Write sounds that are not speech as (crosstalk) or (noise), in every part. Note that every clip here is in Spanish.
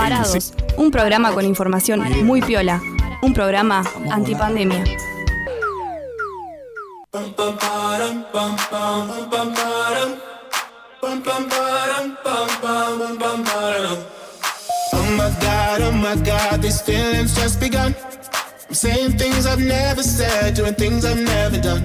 Varados, un programa con información muy piola, un programa antipandemia. Oh my god, oh my god, these feelings just begun. I'm saying things I've never said, doing things I've never done.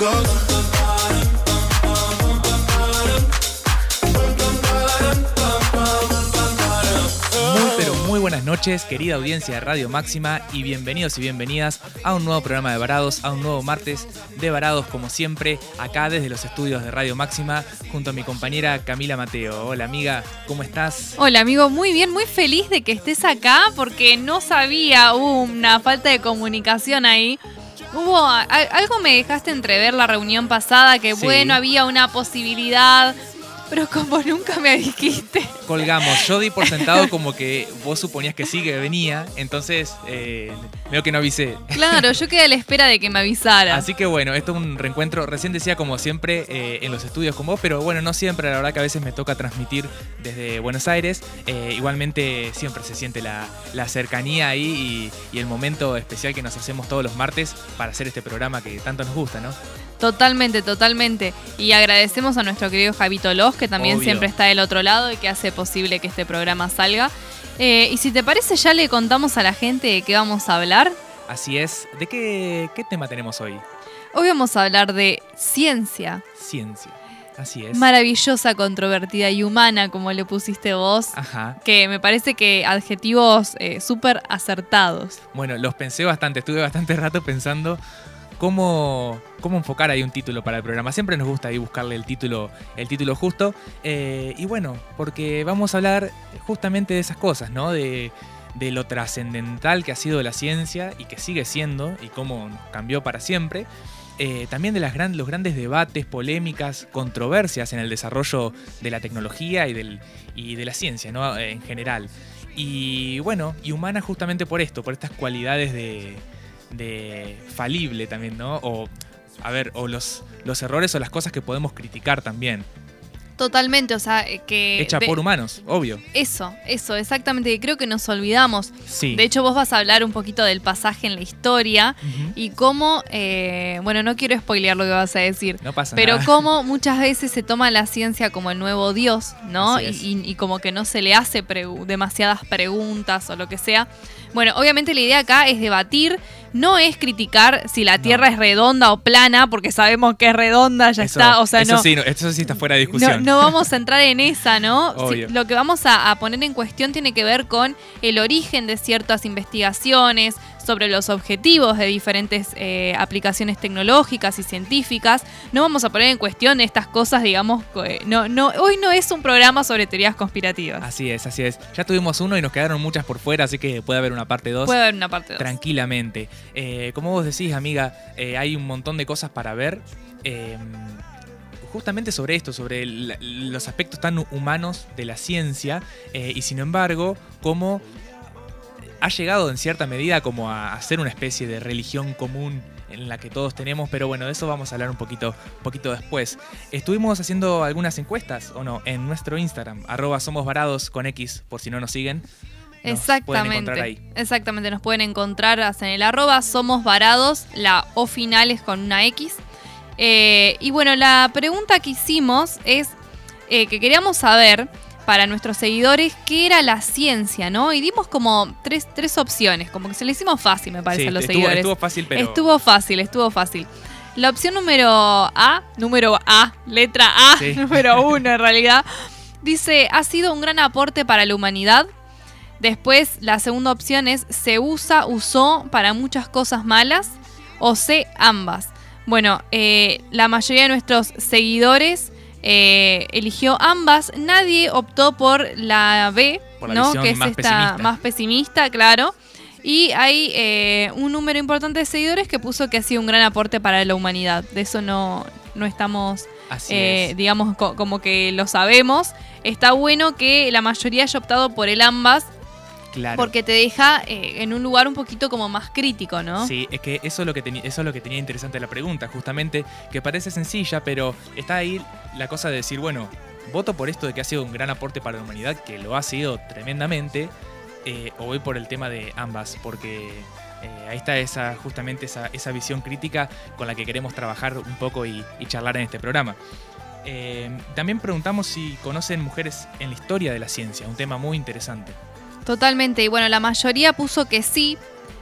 Goes. Buenas noches, querida audiencia de Radio Máxima y bienvenidos y bienvenidas a un nuevo programa de Varados, a un nuevo martes de Varados como siempre, acá desde los estudios de Radio Máxima junto a mi compañera Camila Mateo. Hola amiga, ¿cómo estás? Hola amigo, muy bien, muy feliz de que estés acá porque no sabía, hubo una falta de comunicación ahí. Hubo algo me dejaste entrever la reunión pasada que Sí. bueno, había una posibilidad, pero como nunca me dijiste. Colgamos, yo di por sentado como que vos suponías que sí, que venía, entonces eh, veo que no avisé. Claro, yo quedé a la espera de que me avisaras. Así que bueno, esto es un reencuentro, recién decía como siempre eh, en los estudios con vos, pero bueno, no siempre, la verdad que a veces me toca transmitir desde Buenos Aires. Eh, igualmente siempre se siente la, la cercanía ahí y, y el momento especial que nos hacemos todos los martes para hacer este programa que tanto nos gusta, ¿no? Totalmente, totalmente. Y agradecemos a nuestro querido Javito Los, que también Obvio. siempre está del otro lado y que hace posible que este programa salga. Eh, y si te parece, ya le contamos a la gente de qué vamos a hablar. Así es. ¿De qué, qué tema tenemos hoy? Hoy vamos a hablar de ciencia. Ciencia. Así es. Maravillosa, controvertida y humana, como le pusiste vos. Ajá. Que me parece que adjetivos eh, súper acertados. Bueno, los pensé bastante, estuve bastante rato pensando cómo, cómo enfocar ahí un título para el programa. Siempre nos gusta ahí buscarle el título, el título justo. Eh, y bueno, porque vamos a hablar justamente de esas cosas, ¿no? De, lo trascendental que ha sido la ciencia y que sigue siendo y cómo cambió para siempre. Eh, también de los grandes debates, polémicas, controversias en el desarrollo de la tecnología y, del, y de la ciencia ¿no? En general. Y bueno, y humana justamente por esto, por estas cualidades de, de falible también, ¿no? O, a ver, o los, los errores o las cosas que podemos criticar también. Totalmente, o sea, eh, que... Hecha de- por humanos, obvio. Eso, eso, exactamente. Creo que nos olvidamos. Sí. De hecho, vos vas a hablar un poquito del pasaje en la historia y cómo, eh, bueno, no quiero spoilear lo que vas a decir, no pasa pero nada. cómo muchas veces se toma la ciencia como el nuevo Dios, ¿no? Y, es. y- y como que no se le hace pregu- demasiadas preguntas o lo que sea. Bueno, obviamente la idea acá es debatir, no es criticar si la No. Tierra es redonda o plana, porque sabemos que es redonda, ya Eso- está, o sea, eso no. sí, no, eso sí está fuera de discusión. no vamos a entrar en esa, ¿no? Lo que vamos a, a poner en cuestión tiene que ver con el origen de ciertas investigaciones, sobre los objetivos de diferentes eh, aplicaciones tecnológicas y científicas. No vamos a poner en cuestión estas cosas, digamos, eh, no, no, hoy no es un programa sobre teorías conspirativas. Así es, así es. Ya tuvimos uno y nos quedaron muchas por fuera, así que puede haber una parte 2. Puede haber una parte 2. tranquilamente. Eh, como vos decís, amiga, eh, hay un montón de cosas para ver. justamente sobre esto, sobre el- los aspectos tan humanos de la ciencia, eh, y sin embargo, cómo ha llegado en cierta medida como a, a ser una especie de religión común en la que todos tenemos, pero bueno, de eso vamos a hablar un poquito, poquito después. Estuvimos haciendo algunas encuestas, ¿o no? En nuestro Instagram, arroba somos varados con X, por si no nos siguen. nos pueden encontrar Exactamente. ahí. Exactamente, nos pueden encontrar en el arroba somos varados, la O final es con una X. Eh, y bueno, la pregunta que hicimos es eh, que queríamos saber para nuestros seguidores qué era la ciencia, ¿no? Y dimos como tres, tres opciones, como que se le hicimos fácil, me parece, Sí, a los estuvo, seguidores. estuvo fácil, pero... Estuvo fácil, estuvo fácil. La opción número A, número A, letra A, Sí. (laughs) número uno en realidad, dice, ha sido un gran aporte para la humanidad. Después, la segunda opción es, se usa, usó para muchas cosas malas. O C, ambas. Bueno, eh, la mayoría de nuestros seguidores eh, eligió ambas. Nadie optó por la B, Por la ¿no? que es más esta pesimista. más pesimista, claro. Y hay eh, un número importante de seguidores que puso que ha sido un gran aporte para la humanidad. De eso no, no estamos, eh, es. digamos, co- como que lo sabemos. Está bueno que la mayoría haya optado por el ambas Claro. porque te deja eh, en un lugar un poquito como más crítico, ¿no? Sí, es que eso es lo que tenía, eso es lo que tenía interesante la pregunta, justamente, que parece sencilla, pero está ahí la cosa de decir, bueno, voto por esto de que ha sido un gran aporte para la humanidad, que lo ha sido tremendamente, eh, o voy por el tema de ambas, porque eh, ahí está esa, justamente esa, esa visión crítica con la que queremos trabajar un poco y, y charlar en este programa. Eh, también preguntamos si conocen mujeres en la historia de la ciencia, un tema muy interesante. Totalmente. Y bueno, la mayoría puso que sí.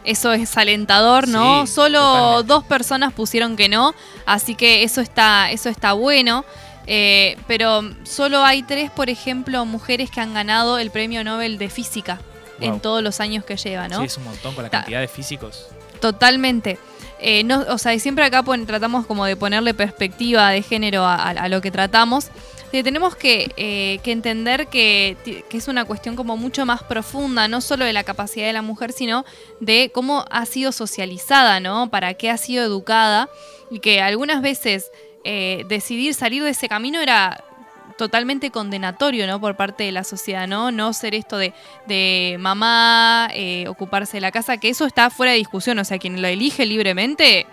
Eso es alentador, ¿no? Sí, Solo totalmente. dos personas pusieron que no. Así que eso está, eso está bueno. Eh, pero solo hay tres, por ejemplo, mujeres que han ganado el premio Nobel de Física en todos los años que lleva, ¿no? Sí, es un montón con la Ta- cantidad de físicos. Totalmente. Eh, no, o sea, siempre acá pon- tratamos como de ponerle perspectiva de género a, a- a lo que tratamos. Tenemos que, eh, entender que, es una cuestión como mucho más profunda, no solo de la capacidad de la mujer, sino de cómo ha sido socializada, ¿no? Para qué ha sido educada y que algunas veces eh, decidir salir de ese camino era totalmente condenatorio, ¿no? Por parte de la sociedad, ¿no? No ser esto de, de mamá, eh, ocuparse de la casa, que eso está fuera de discusión. O sea, quien lo elige libremente,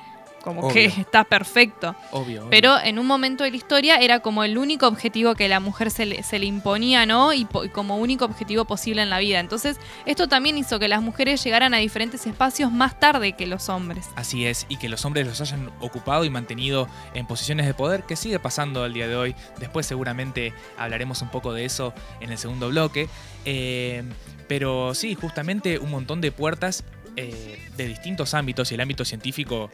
como que está perfecto. Obvio. obvio. Pero en un momento de la historia era como el único objetivo que la mujer se le, se le imponía, ¿no? Y, po- y como único objetivo posible en la vida. Entonces, esto también hizo que las mujeres llegaran a diferentes espacios más tarde que los hombres. Así es, y que los hombres los hayan ocupado y mantenido en posiciones de poder, que sigue pasando al día de hoy. Después seguramente hablaremos un poco de eso en el segundo bloque. Eh, pero sí, justamente un montón de puertas eh, de distintos ámbitos y el ámbito científico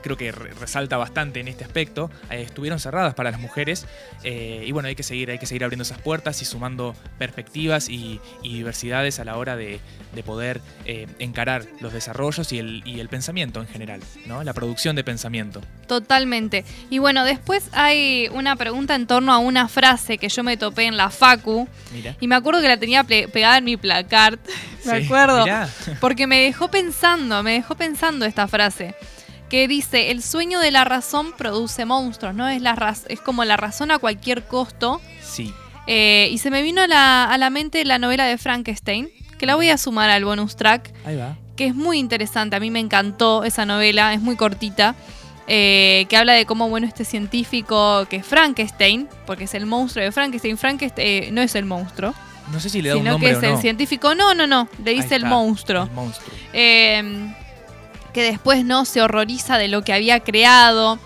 creo que re- resalta bastante en este aspecto, eh, estuvieron cerradas para las mujeres eh, y bueno, hay que seguir, hay que seguir abriendo esas puertas y sumando perspectivas y, y diversidades a la hora de, de poder eh, encarar los desarrollos y el, y el pensamiento en general, ¿no? La producción de pensamiento. Totalmente. Y bueno, después hay una pregunta en torno a una frase que yo me topé en la Facu. Mira. Y me acuerdo que la tenía pegada en mi placard. (laughs) me Sí, acuerdo. mirá. Porque me dejó pensando, me dejó pensando esta frase. Que dice, el sueño de la razón produce monstruos, ¿no? Es, la es como la razón a cualquier costo. Sí, Eh, y se me vino a la, a la mente la novela de Frankenstein, que la voy a sumar al bonus track, ahí va. que es muy interesante. A mí me encantó esa novela, es muy cortita. eh, que habla de cómo, bueno, este científico que es Frankenstein, porque es el monstruo de Frankenstein, Frankenstein eh, no es el monstruo, No sé si le da un sino nombre que es o el científico, no, no, no, le dice el monstruo. El monstruo. Eh, que después no se horroriza de lo que había creado.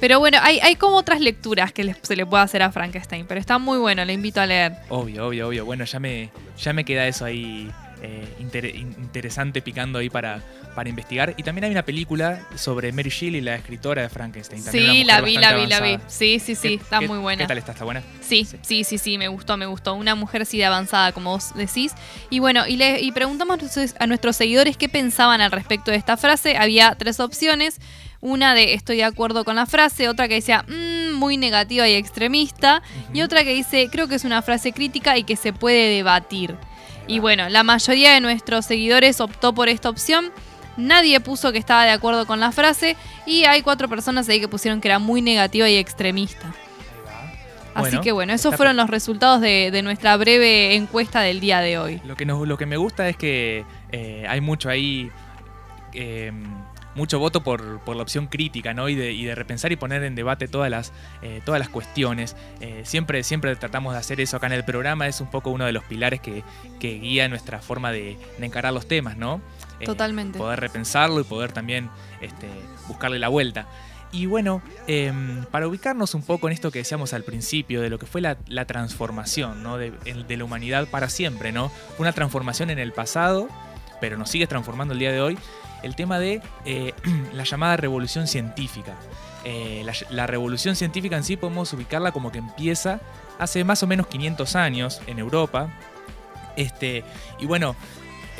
Pero bueno, hay, hay como otras lecturas que se le puede hacer a Frankenstein, pero está muy bueno, le invito a leer. Obvio, obvio, obvio. Bueno, ya me, ya me queda eso ahí eh, inter- in- interesante picando ahí para, para investigar. Y también hay una película sobre Mary Shelley, la escritora de Frankenstein. También Sí, la vi, la vi, la vi. Sí, sí, sí, ¿Qué- está muy buena. ¿Qué tal está? ¿Está buena? Sí, sí, sí, sí, me gustó, me gustó. Una mujer sí de avanzada, como vos decís. Y bueno, y, le, y preguntamos a nuestros seguidores qué pensaban al respecto de esta frase. Había tres opciones. Una de estoy de acuerdo con la frase, otra que decía "Mm, muy negativa y extremista, y otra que dice creo que es una frase crítica y que se puede debatir. Y bueno, la mayoría de nuestros seguidores optó por esta opción. Nadie puso que estaba de acuerdo con la frase y hay cuatro personas ahí que pusieron que era muy negativa y extremista. Así Bueno, que bueno, esos fueron los resultados de, de nuestra breve encuesta del día de hoy. Lo que, nos, lo que me gusta es que eh, hay mucho ahí, eh, mucho voto por, por la opción crítica, ¿no? Y de, y de repensar y poner en debate todas las, eh, todas las cuestiones. Eh, siempre, siempre tratamos de hacer eso acá en el programa, es un poco uno de los pilares que, que guía nuestra forma de, de encarar los temas, ¿no? Eh, Totalmente. Poder repensarlo y poder también este, buscarle la vuelta. Y bueno, em, para ubicarnos un poco en esto que decíamos al principio, de lo que fue la, la transformación ¿no? de, de la humanidad para siempre, ¿no? Una transformación en el pasado, pero nos sigue transformando el día de hoy, el tema de eh, (clears throat) la llamada revolución científica. Eh, la, la revolución científica en sí podemos ubicarla como que empieza hace más o menos 500 años en Europa. Este, y bueno,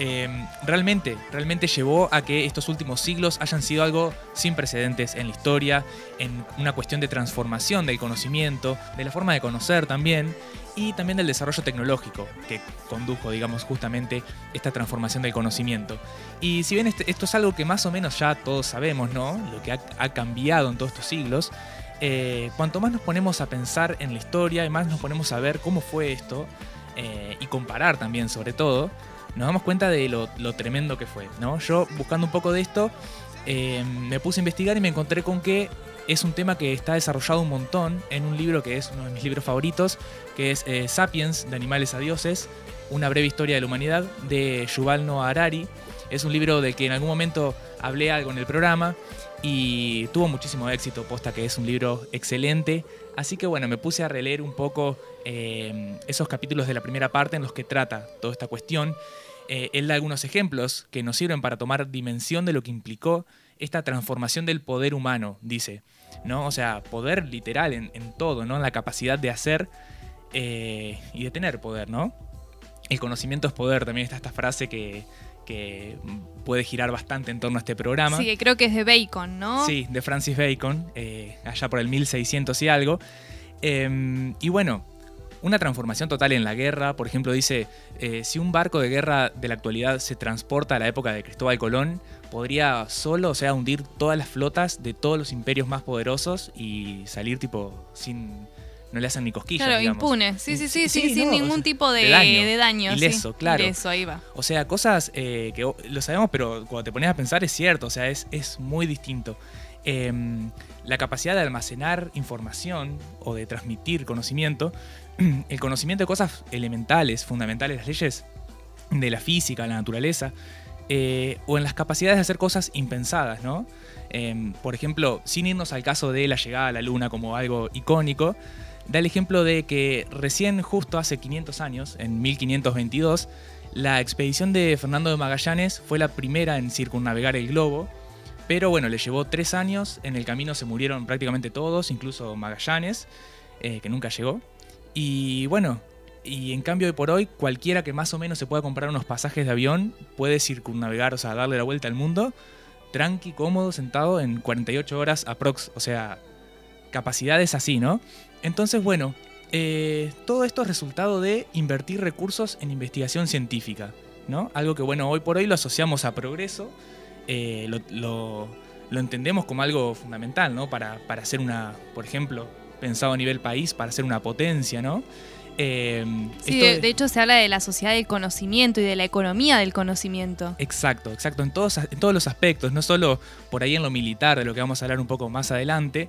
em, realmente, realmente llevó a que estos últimos siglos hayan sido algo sin precedentes en la historia, en una cuestión de transformación del conocimiento, de la forma de conocer también, y también del desarrollo tecnológico que condujo, digamos, justamente esta transformación del conocimiento. Y si bien este, esto es algo que más o menos ya todos sabemos, ¿no? Lo que ha, cambiado en todos estos siglos, eh, cuanto más nos ponemos a pensar en la historia y más nos ponemos a ver cómo fue esto, eh, y comparar también sobre todo, nos damos cuenta de lo, tremendo que fue. ¿no? Yo buscando un poco de esto, eh, me puse a investigar y me encontré con que es un tema que está desarrollado un montón en un libro que es uno de mis libros favoritos, que es eh, Sapiens, de animales a dioses, una breve historia de la humanidad, de Yuval Noah Harari. Es un libro del que en algún momento hablé algo en el programa y tuvo muchísimo éxito, posta que es un libro excelente. Así que bueno, me puse a releer un poco eh, esos capítulos de la primera parte en los que trata toda esta cuestión. Eh, él da algunos ejemplos que nos sirven para tomar dimensión de lo que implicó esta transformación del poder humano, dice. ¿no? O sea, poder literal en, todo, ¿no? En la capacidad de hacer eh, y de tener poder, ¿no? El conocimiento es poder, también está esta frase que, puede girar bastante en torno a este programa. Sí, que creo que es de Bacon, ¿no? Sí, de Francis Bacon, allá por el 1600 y algo. Em, y bueno, una transformación total en la guerra. Por ejemplo, dice, eh, si un barco de guerra de la actualidad se transporta a la época de Cristóbal Colón, podría solo, o sea, hundir todas las flotas de todos los imperios más poderosos y salir tipo sin... No le hacen ni cosquillas. Claro, impune. Sí, sí, sí, sí, sin ningún tipo de, de daño. Ileso, claro. Ileso, ahí va. O sea, cosas eh, que lo sabemos, pero cuando te pones a pensar es cierto, o sea, es, es muy distinto. Em, la capacidad de almacenar información o de transmitir conocimiento (clears throat) el conocimiento de cosas elementales, fundamentales, las leyes de la física, la naturaleza, eh, o en las capacidades de hacer cosas impensadas, ¿no? Em, por ejemplo, sin irnos al caso de la llegada a la Luna como algo icónico, da el ejemplo de que recién justo hace 500 años, en 1522, la expedición de Fernando de Magallanes fue la primera en circunnavegar el globo, pero bueno, le llevó tres años, en el camino se murieron prácticamente todos, incluso Magallanes, eh, que nunca llegó. Y bueno, y en cambio de por hoy, cualquiera que más o menos se pueda comprar unos pasajes de avión puede circunnavegar, o sea, darle la vuelta al mundo, tranqui, cómodo, sentado en 48 horas aprox. O sea, capacidades así, ¿no? Entonces, bueno, eh, todo esto es resultado de invertir recursos en investigación científica, ¿no? Algo que, bueno, hoy por hoy lo asociamos a progreso, eh, lo, entendemos como algo fundamental, ¿no? Para, para hacer una, por ejemplo, pensado a nivel país para ser una potencia, ¿no? Eh, sí, de, hecho se habla de la sociedad del conocimiento y de la economía del conocimiento. Exacto, exacto, en todos, en todos los aspectos, no solo por ahí en lo militar, de lo que vamos a hablar un poco más adelante,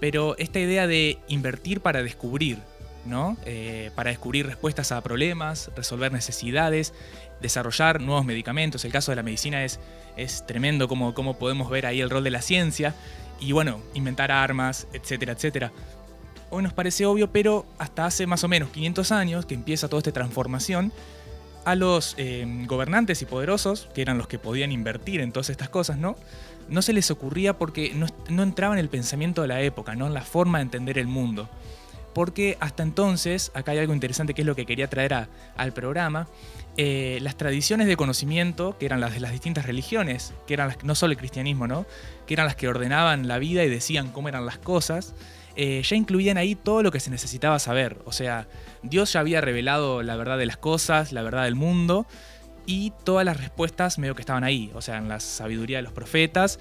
pero esta idea de invertir para descubrir, ¿no? Eh, para descubrir respuestas a problemas, resolver necesidades, desarrollar nuevos medicamentos. El caso de la medicina es, es tremendo como, como podemos ver ahí el rol de la ciencia y bueno, inventar armas, etcétera, etcétera hoy nos parece obvio, pero hasta hace más o menos 500 años que empieza toda esta transformación, a los eh, gobernantes y poderosos, que eran los que podían invertir en todas estas cosas, ¿no? No se les ocurría porque no, entraba en el pensamiento de la época, ¿no? En la forma de entender el mundo. Porque hasta entonces, acá hay algo interesante que es lo que quería traer al programa, eh, las tradiciones de conocimiento, que eran las de las distintas religiones, que eran las, no solo el cristianismo, ¿no? Que eran las que ordenaban la vida y decían cómo eran las cosas, eh, ya incluían ahí todo lo que se necesitaba saber. O sea, Dios ya había revelado la verdad de las cosas, la verdad del mundo, y todas las respuestas medio que estaban ahí. O sea, en la sabiduría de los profetas,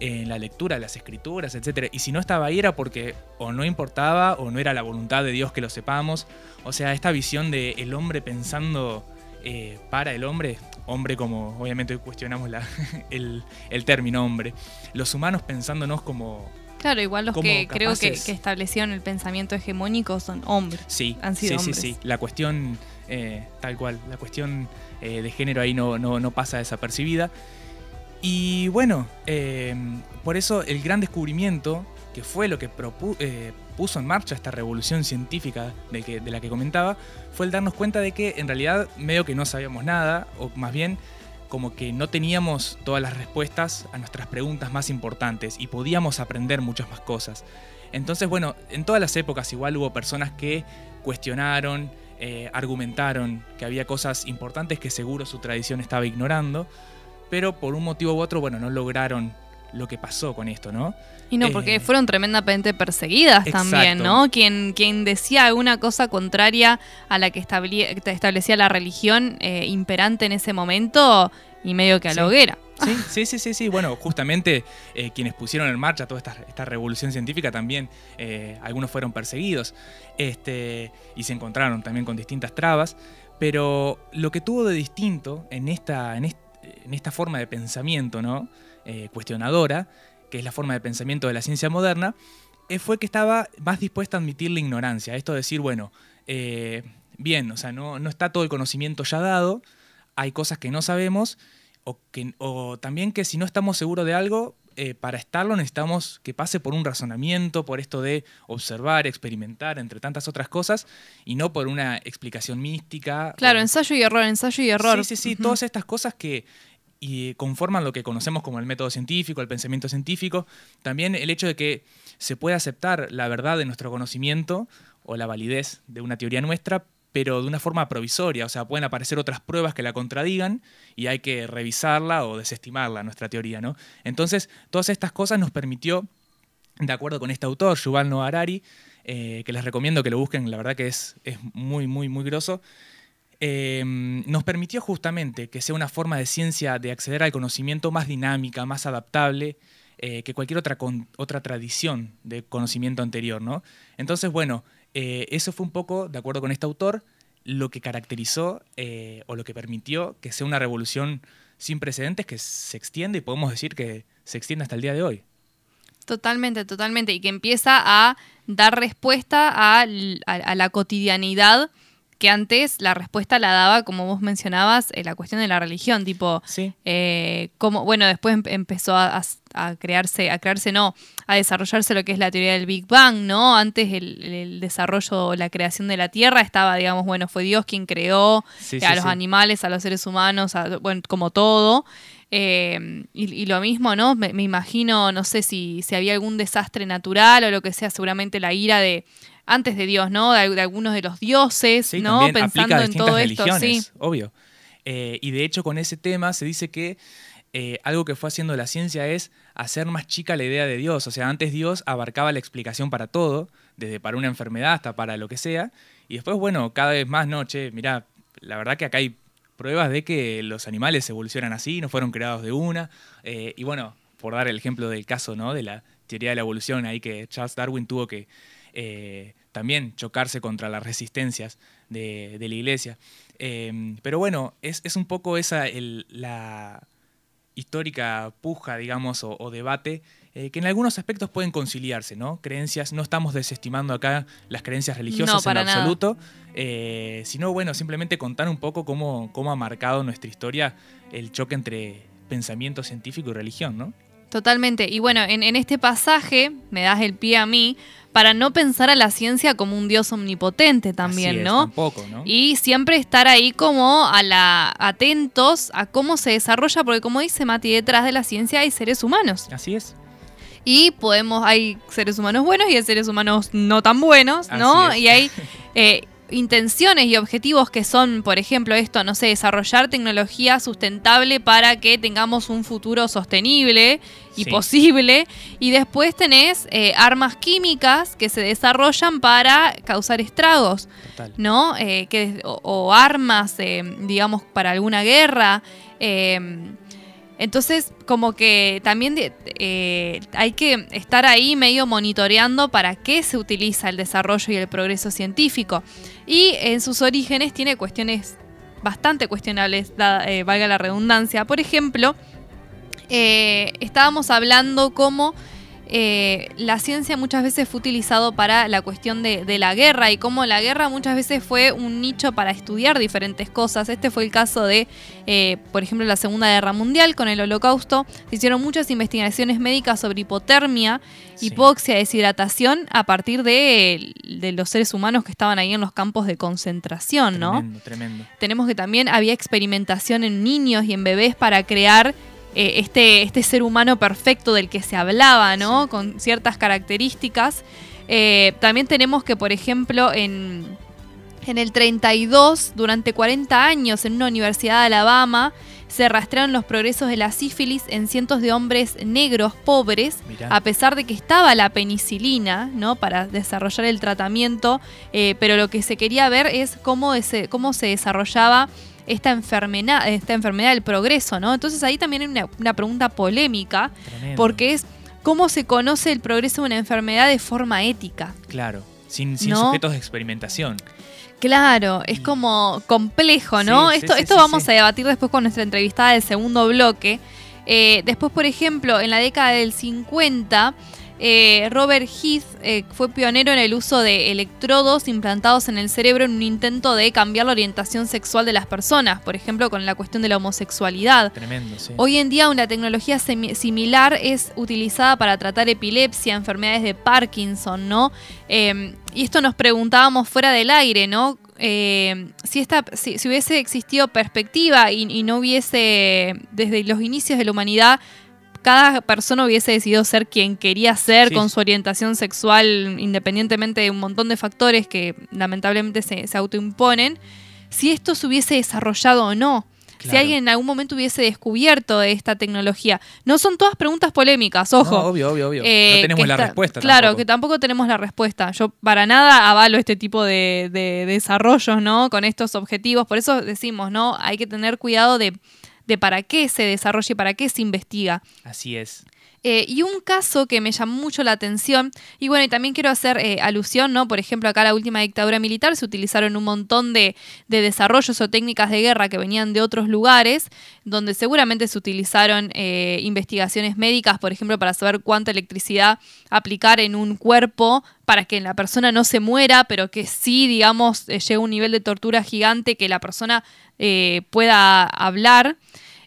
en la lectura de las escrituras, etc. Y si no estaba ahí era porque o no importaba o no era la voluntad de Dios que lo sepamos. O sea, esta visión de el hombre pensando eh, para el hombre, hombre como obviamente hoy cuestionamos (laughs) el, el término hombre, los humanos pensándonos como Claro, igual los que creo que, establecieron el pensamiento hegemónico son hombres. Sí, han sido sí, sí, sí. La cuestión, eh, tal cual, la cuestión eh, de género ahí no, no, pasa desapercibida. Y bueno, eh, por eso el gran descubrimiento, que fue lo que puso en marcha esta revolución científica de, que, de la que comentaba, fue el darnos cuenta de que en realidad medio que no sabíamos nada, o más bien como que no teníamos todas las respuestas a nuestras preguntas más importantes y podíamos aprender muchas más cosas. Entonces, bueno, en todas las épocas igual hubo personas que cuestionaron eh, argumentaron que había cosas importantes que seguro su tradición estaba ignorando, pero por un motivo u otro, bueno, no lograron lo que pasó con esto, ¿no? Y no, porque Eh, fueron tremendamente perseguidas también. ¿no? Quien, quien decía alguna cosa contraria a la que establecía la religión eh, imperante en ese momento, y medio que a la Sí. hoguera. Sí, sí, sí, sí, sí. Bueno, justamente eh, quienes pusieron en marcha toda esta, esta revolución científica también, eh, algunos fueron perseguidos este, y se encontraron también con distintas trabas. Pero lo que tuvo de distinto en esta, en est- en esta forma de pensamiento, ¿no? Eh, cuestionadora, que es la forma de pensamiento de la ciencia moderna, fue que estaba más dispuesta a admitir la ignorancia. Esto de decir, bueno, bien, o sea, no, no está todo el conocimiento ya dado, hay cosas que no sabemos, o, que, o también que si no estamos seguros de algo, eh, para estarlo necesitamos que pase por un razonamiento, por esto de observar, experimentar, entre tantas otras cosas, y no por una explicación mística. Claro, o- ensayo y error, ensayo y error. Sí, sí, sí, todas estas cosas que y conforman lo que conocemos como el método científico, el pensamiento científico, también el hecho de que se puede aceptar la verdad de nuestro conocimiento o la validez de una teoría nuestra, pero de una forma provisoria, o sea, pueden aparecer otras pruebas que la contradigan y hay que revisarla o desestimarla, nuestra teoría, ¿no? Entonces, todas estas cosas nos permitió, de acuerdo con este autor, Yuval Noah Harari, eh, que les recomiendo que lo busquen, la verdad que es, es muy, muy, muy grosso, eh, nos permitió justamente que sea una forma de ciencia de acceder al conocimiento más dinámica, más adaptable eh, que cualquier otra, con- otra tradición de conocimiento anterior, ¿no? Entonces, bueno, eh, eso fue un poco, de acuerdo con este autor, lo que caracterizó eh, o lo que permitió que sea una revolución sin precedentes que se extiende y podemos decir que se extiende hasta el día de hoy. Totalmente, totalmente. Y que empieza a dar respuesta a, a la cotidianidad que antes la respuesta la daba, como vos mencionabas, eh, la cuestión de la religión, tipo, Sí. eh, como, bueno, después em- empezó a, a- a crearse, a crearse, no, a desarrollarse lo que es la teoría del Big Bang, ¿no? Antes el, el desarrollo, la creación de la Tierra estaba, digamos, bueno, fue Dios quien creó Sí, eh, sí, a los animales, a los seres humanos, a- bueno, como todo. Eh, y, y lo mismo, ¿no? Me, me imagino, no sé si, si había algún desastre natural o lo que sea, seguramente la ira de antes de Dios, ¿no? De, de algunos de los dioses, Sí, ¿no? también aplica Pensando a en todo esto, sí. religiones, obvio. Eh, y de hecho con ese tema se dice que eh, algo que fue haciendo la ciencia es hacer más chica la idea de Dios. O sea, antes Dios abarcaba la explicación para todo, desde para una enfermedad hasta para lo que sea. Y después, bueno, cada vez más, no, che, mirá, la verdad que acá hay pruebas de que los animales evolucionan así, no fueron creados de una. Eh, y bueno, por dar el ejemplo del caso, ¿no? De la teoría de la evolución, ahí que Charles Darwin tuvo que eh, también chocarse contra las resistencias de, de la iglesia. Eh, pero bueno, es, es un poco esa el- la histórica puja, digamos, o, o debate, eh, que en algunos aspectos pueden conciliarse, ¿no? Creencias, no estamos desestimando acá las creencias religiosas No, en para nada. absoluto, eh, sino, bueno, simplemente contar un poco cómo, cómo ha marcado nuestra historia el choque entre pensamiento científico y religión, ¿no? Totalmente. Y bueno, en, en este pasaje me das el pie a mí para no pensar a la ciencia como un dios omnipotente también, Así es, ¿no? Tampoco, ¿no? Y siempre estar ahí como a la, atentos a cómo se desarrolla, porque como dice Mati, detrás de la ciencia hay seres humanos. Así es. Y podemos, hay seres humanos buenos y hay seres humanos no tan buenos, ¿no? Y hay (laughs) eh, intenciones y objetivos que son, por ejemplo, esto, no sé, desarrollar tecnología sustentable para que tengamos un futuro sostenible y Sí. posible. Y después tenés eh, armas químicas que se desarrollan para causar estragos. Total. ¿no? Eh, que, o, o armas, eh, digamos, para alguna guerra. Entonces, como que también eh, hay que estar ahí medio monitoreando para qué se utiliza el desarrollo y el progreso científico. Y en sus orígenes tiene cuestiones bastante cuestionables, eh, valga la redundancia. Por ejemplo, eh, estábamos hablando cómo eh, la ciencia muchas veces fue utilizado para la cuestión de, de la guerra y cómo la guerra muchas veces fue un nicho para estudiar diferentes cosas. Este fue el caso de, eh, por ejemplo, la Segunda Guerra Mundial con el Holocausto. Se hicieron muchas investigaciones médicas sobre hipotermia, Sí. hipoxia, deshidratación a partir de, de los seres humanos que estaban ahí en los campos de concentración, ¿no? Tremendo, tremendo. tenemos que también había experimentación en niños y en bebés para crear eh, este, este ser humano perfecto del que se hablaba, ¿no? Con ciertas características. Eh, también tenemos que, por ejemplo, en, En el 32, durante 40 años, en una universidad de Alabama, se rastrearon los progresos de la sífilis en cientos de hombres negros pobres, Mirá. a pesar de que estaba la penicilina, ¿no? Para desarrollar el tratamiento, eh, pero lo que se quería ver es cómo, ese- cómo se desarrollaba esta enfermedad, esta enfermedad del progreso, ¿no? Entonces ahí también hay una, una pregunta polémica, Tremendo. porque es cómo se conoce el progreso de una enfermedad de forma ética. Claro, sin, sin ¿No? sujetos de experimentación. Claro, es como complejo, ¿no? Sí, esto sí, esto sí, vamos a debatir después con nuestra entrevistada del segundo bloque. Eh, después, por ejemplo, en la década del 50, eh, Robert Heath eh, fue pionero en el uso de electrodos implantados en el cerebro en un intento de cambiar la orientación sexual de las personas, por ejemplo, con la cuestión de la homosexualidad. Tremendo, sí. Hoy en día una tecnología similar es utilizada para tratar epilepsia, enfermedades de Parkinson, ¿no? Eh, y esto nos preguntábamos fuera del aire, ¿no? Eh, si, esta, si, si hubiese existido perspectiva y, y no hubiese, desde los inicios de la humanidad, cada persona hubiese decidido ser quien quería ser Sí. con su orientación sexual, independientemente de un montón de factores que lamentablemente se, se autoimponen, si esto se hubiese desarrollado o no. Si alguien en algún momento hubiese descubierto esta tecnología. No son todas preguntas polémicas, ojo. No, obvio, obvio, obvio. Eh, no tenemos la está- respuesta. Claro, tampoco. que tampoco tenemos la respuesta. Yo para nada avalo este tipo de, de desarrollos, ¿no? Con estos objetivos. Por eso decimos, ¿no? Hay que tener cuidado de, de para qué se desarrolla y para qué se investiga. Así es. Eh, y un caso que me llamó mucho la atención, y bueno, y también quiero hacer eh, alusión, ¿no? Por ejemplo, acá la última dictadura militar se utilizaron un montón de, de desarrollos o técnicas de guerra que venían de otros lugares, donde seguramente se utilizaron eh, investigaciones médicas, por ejemplo, para saber cuánta electricidad aplicar en un cuerpo para que la persona no se muera, pero que sí, digamos, eh, llegue a un nivel de tortura gigante que la persona eh, pueda hablar.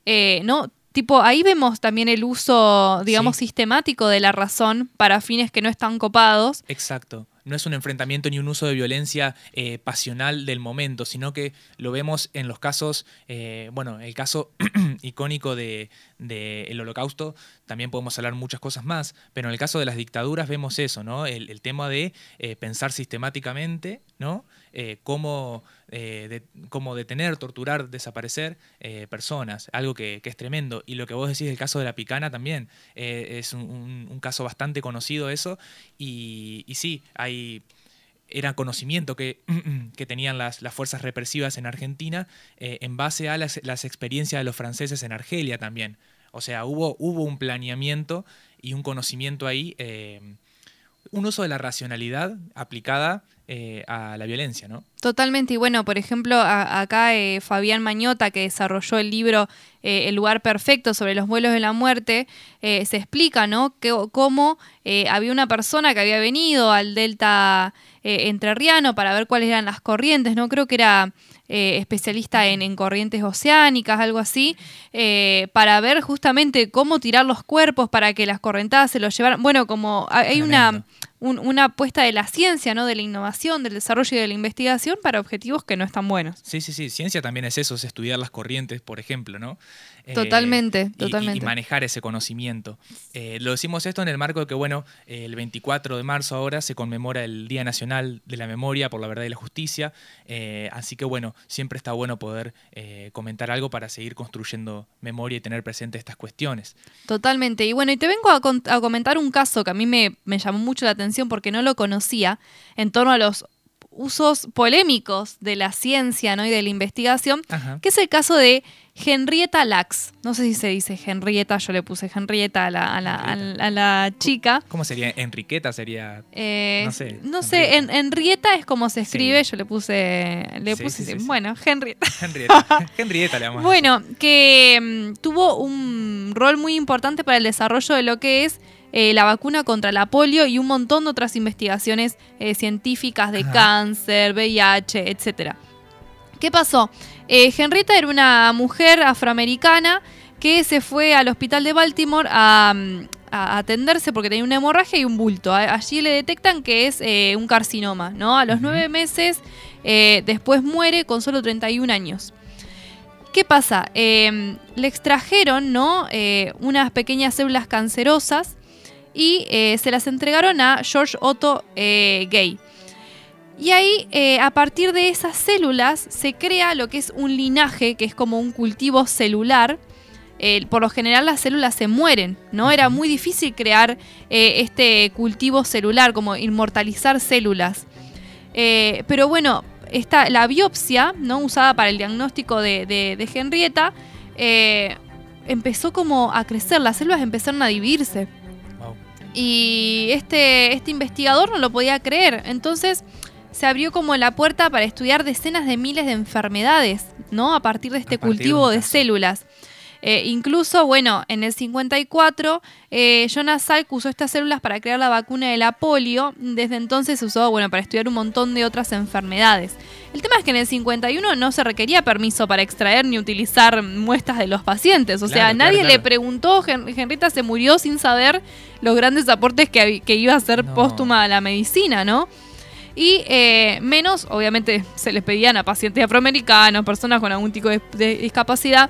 Eh, ¿no? Tipo, ahí vemos también el uso, digamos, Sí. sistemático de la razón para fines que no están copados. Exacto. No es un enfrentamiento ni un uso de violencia eh, pasional del momento, sino que lo vemos en los casos, eh, bueno, el caso (clears throat) icónico del de, el holocausto, también podemos hablar muchas cosas más, pero en el caso de las dictaduras vemos eso, ¿no? El, el tema de eh, pensar sistemáticamente, ¿no? Eh, cómo, eh, cómo detener, torturar, desaparecer eh, personas, algo que, es tremendo. Y lo que vos decís del caso de la picana también, eh, es un, caso bastante conocido eso, y, sí, era conocimiento que, (clears throat) tenían las, fuerzas represivas en Argentina en base a las, experiencias de los franceses en Argelia también. O sea, hubo, un planeamiento y un conocimiento ahí, un uso de la racionalidad aplicada eh, a la violencia, ¿no? Totalmente, y bueno, por ejemplo, acá eh, Fabián Mañota, que desarrolló el libro eh, El lugar perfecto sobre los vuelos de la muerte, eh, se explica, ¿no? Que, cómo había una persona que había venido al delta entrerriano para ver cuáles eran las corrientes, ¿no? Creo que era eh, especialista en, en corrientes oceánicas, algo así, eh, para ver justamente cómo tirar los cuerpos para que las correntadas se los llevaran. Bueno, como hay una. Un- una apuesta de la ciencia, ¿no? De la innovación, del desarrollo y de la investigación para objetivos que no están buenos. Sí, sí, sí. Ciencia también es eso, es estudiar las corrientes, por ejemplo, ¿no? Eh, Totalmente, y- y- totalmente. Y, manejar ese conocimiento. Eh, lo decimos esto en el marco de que, bueno, eh, el 24 de marzo ahora se conmemora el Día Nacional de la Memoria por la Verdad y la Justicia. eh, así que, bueno, siempre está bueno poder eh, comentar algo para seguir construyendo memoria y tener presente estas cuestiones. Totalmente. Y bueno, y te vengo a, comentar un caso que a mí me, me llamó mucho la atención porque no lo conocía en torno a los usos polémicos de la ciencia ¿no? y de la investigación, Ajá. que es el caso de Henrietta Lacks. No sé si se dice Henrietta, yo le puse Henrietta a la, a la- a la- a la chica. ¿Cómo sería? Enriqueta sería. Eh, No sé, no sé, en, Henrietta es como se escribe, Sí. yo le puse, le Sí, puse, sí, bueno, Henrietta. Henrietta. (laughs) Henrietta le vamos. Bueno, que mm, tuvo un rol muy importante para el desarrollo de lo que es eh, la vacuna contra la polio y un montón de otras investigaciones eh, científicas de Ajá. cáncer, VIH, etcétera. ¿Qué pasó? Eh, Henrietta era una mujer afroamericana que se fue al hospital de Baltimore a, mm, a atenderse porque tenía una hemorragia y un bulto. Allí le detectan que es eh, un carcinoma, ¿no? A los nueve meses después muere con solo 31 años. ¿Qué pasa? Eh, le extrajeron ¿no? Eh, unas pequeñas células cancerosas y eh, se las entregaron a George Otto eh, Gay. Y ahí, eh, a partir de esas células, se crea lo que es un linaje, que es como un cultivo celular. Por lo general las células se mueren, ¿no? Era muy difícil crear este cultivo celular, como inmortalizar células. Pero bueno, esta, la biopsia, ¿no? Usada para el diagnóstico de, de- de Henrietta, empezó como a crecer, las células empezaron a dividirse. Y este, este investigador no lo podía creer. Entonces se abrió como la puerta para estudiar decenas de miles de enfermedades, ¿no? A partir de este partir cultivo de células. Eh, incluso, bueno, en el 54, eh, Jonas Salk usó estas células para crear la vacuna de la polio. Desde entonces se usó, bueno, para estudiar un montón de otras enfermedades. El tema es que en el 51 no se requería permiso para extraer ni utilizar muestras de los pacientes. O sea, nadie claro, le preguntó, Hen- Henrietta se murió sin saber los grandes aportes que, iba a hacer No. póstuma a la medicina, ¿no? Y eh, menos, obviamente, se les pedían a pacientes afroamericanos, personas con algún tipo de, de discapacidad.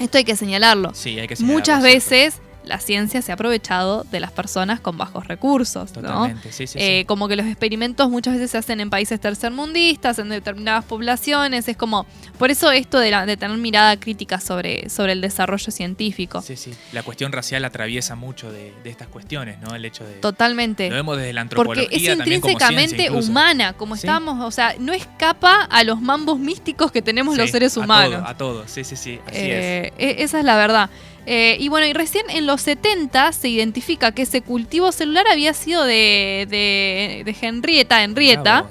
Esto hay que señalarlo. Sí, hay que señalarlo, Muchas veces la ciencia se ha aprovechado de las personas con bajos recursos, ¿no? Totalmente, sí, sí, sí. Eh, como que los experimentos muchas veces se hacen en países tercermundistas, en determinadas poblaciones. Es como. Por eso esto de, la- de tener mirada crítica sobre, sobre el desarrollo científico. Sí, sí. La cuestión racial atraviesa mucho de, de estas cuestiones, ¿no? El hecho de... Totalmente. Lo vemos desde la antropología Porque es como intrínsecamente humana, como estamos, o sea, no escapa a los mambos místicos que tenemos los seres a humanos. todo, A todos, sí, sí, sí. Así es. Eh, e- Esa es la verdad. Eh, y bueno, y recién en los 70 se identifica que ese cultivo celular había sido de, de, de Henrietta, Henrietta, vos.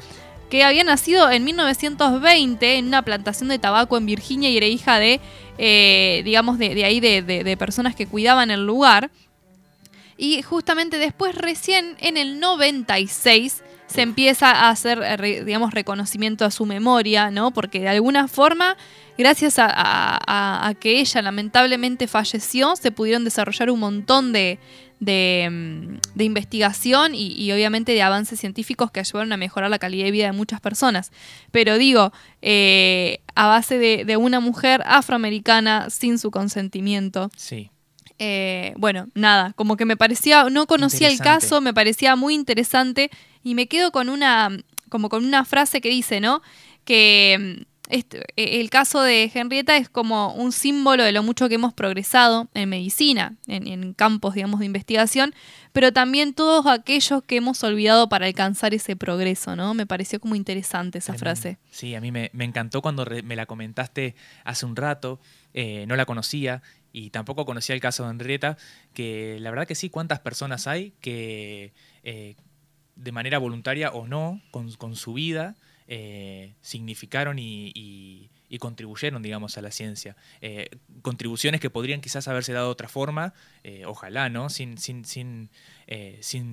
que había nacido en 1920 en una plantación de tabaco en Virginia y era hija de, eh, digamos, de, de ahí de, de- de personas que cuidaban el lugar. Y justamente después, recién en el 96, se empieza a hacer, eh, digamos, reconocimiento a su memoria, ¿no? Porque de alguna forma, gracias a, a- a- a que ella lamentablemente falleció, se pudieron desarrollar un montón de, de, mm, de investigación y, y obviamente de avances científicos que ayudaron a mejorar la calidad de vida de muchas personas. Pero digo, eh, a base de, de una mujer afroamericana sin su consentimiento. Sí. Eh, bueno, nada, como que me parecía, no conocía el caso, me parecía muy interesante y me quedo con una, como con una frase que dice, ¿no? Que mm, este- eh, el caso de Henrietta es como un símbolo de lo mucho que hemos progresado en medicina, en, en campos, digamos, de investigación, pero también todos aquellos que hemos olvidado para alcanzar ese progreso, ¿no? Me pareció como interesante esa frase. Sí, a mí me, me encantó cuando re- me la comentaste hace un rato. eh, no la conocía y tampoco conocía el caso de Henrietta, que la verdad que sí, cuántas personas hay que eh, de manera voluntaria o no, con, con su vida, eh, significaron y, contribuyeron, digamos, a la ciencia. Eh, contribuciones que podrían quizás haberse dado de otra forma, eh, ojalá, ¿no? Sin,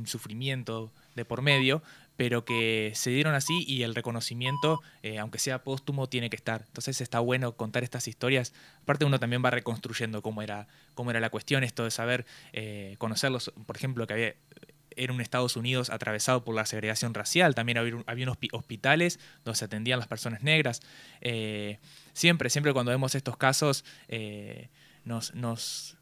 sufrimiento de por medio, pero que se dieron así y el reconocimiento, aunque sea póstumo, tiene que estar. Entonces está bueno contar estas historias. Aparte uno también va reconstruyendo cómo era, la cuestión, esto de saber conocerlos, por ejemplo, que había era un Estados Unidos atravesado por la segregación racial, también había, había unos pi- hospitales donde se atendían las personas negras. Eh, siempre, siempre cuando vemos estos casos eh, nos, nos,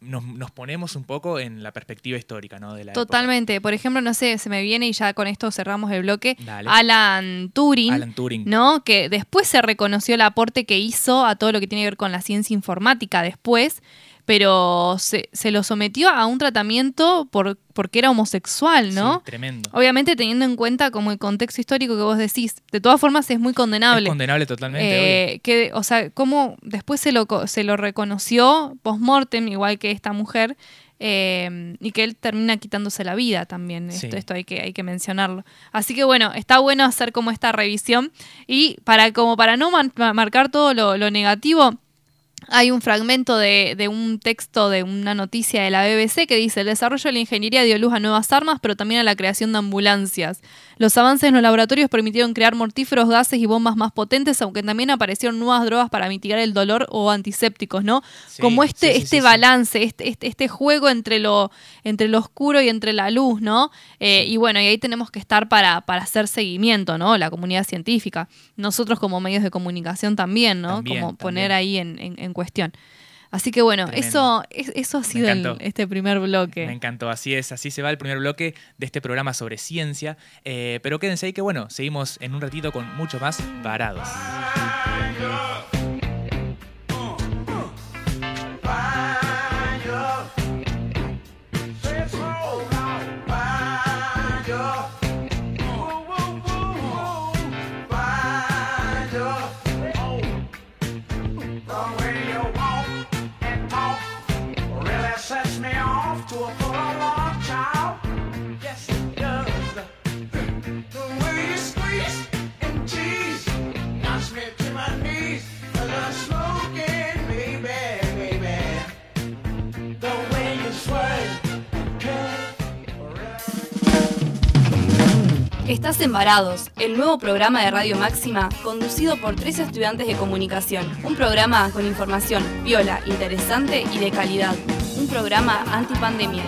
nos, nos ponemos un poco en la perspectiva histórica ¿no? de la época. Totalmente. Por ejemplo, no sé, se me viene y ya con esto cerramos el bloque. Dale. Alan Turing. Alan Turing. ¿no? Que después se reconoció el aporte que hizo a todo lo que tiene que ver con la ciencia informática después, pero se, se lo sometió a un tratamiento por, porque era homosexual, ¿no? Sí, tremendo. Obviamente teniendo en cuenta como el contexto histórico que vos decís. De todas formas es muy condenable. Es condenable totalmente. Eh, que, o sea, cómo después se lo, se lo reconoció post-mortem, igual que esta mujer, eh, y que él termina quitándose la vida también. Sí. Esto, esto hay, que, hay que mencionarlo. Así que bueno, está bueno hacer como esta revisión. Y para, como para no marcar todo lo, lo negativo. Hay un fragmento de, de un texto de una noticia de la BBC que dice, el desarrollo de la ingeniería dio luz a nuevas armas, pero también a la creación de ambulancias. Los avances en los laboratorios permitieron crear mortíferos, gases y bombas más potentes, aunque también aparecieron nuevas drogas para mitigar el dolor o antisépticos, ¿no? Sí, Como este, sí, sí, este balance, Este, este, este juego entre lo, entre lo oscuro y entre la luz, ¿no? Eh, Y bueno, y ahí tenemos que estar para, para hacer seguimiento, ¿no? La comunidad científica. Nosotros como medios de comunicación también, ¿no? También, como poner ahí en, en- en cuestión. Así que bueno, Tremendo. eso, es- eso ha sido el- este primer bloque. Me encantó, así es, así se va el primer bloque de este programa sobre ciencia. Eh, pero quédense ahí que bueno, seguimos en un ratito con mucho más varados. Estás en Varados, el nuevo programa de Radio Máxima conducido por tres estudiantes de comunicación. Un programa con información viola, interesante y de calidad. Un programa antipandemia.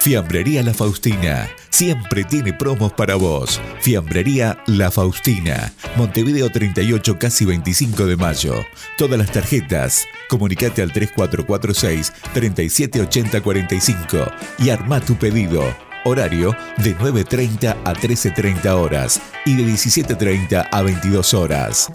Fiambrería La Faustina. Siempre tiene promos para vos. Fiambrería La Faustina. Montevideo 38, casi 25 de mayo. Todas las tarjetas. Comunicate al 3446 378045 y arma tu pedido. Horario de 9.30 a 13.30 horas y de 17.30 a 22 horas.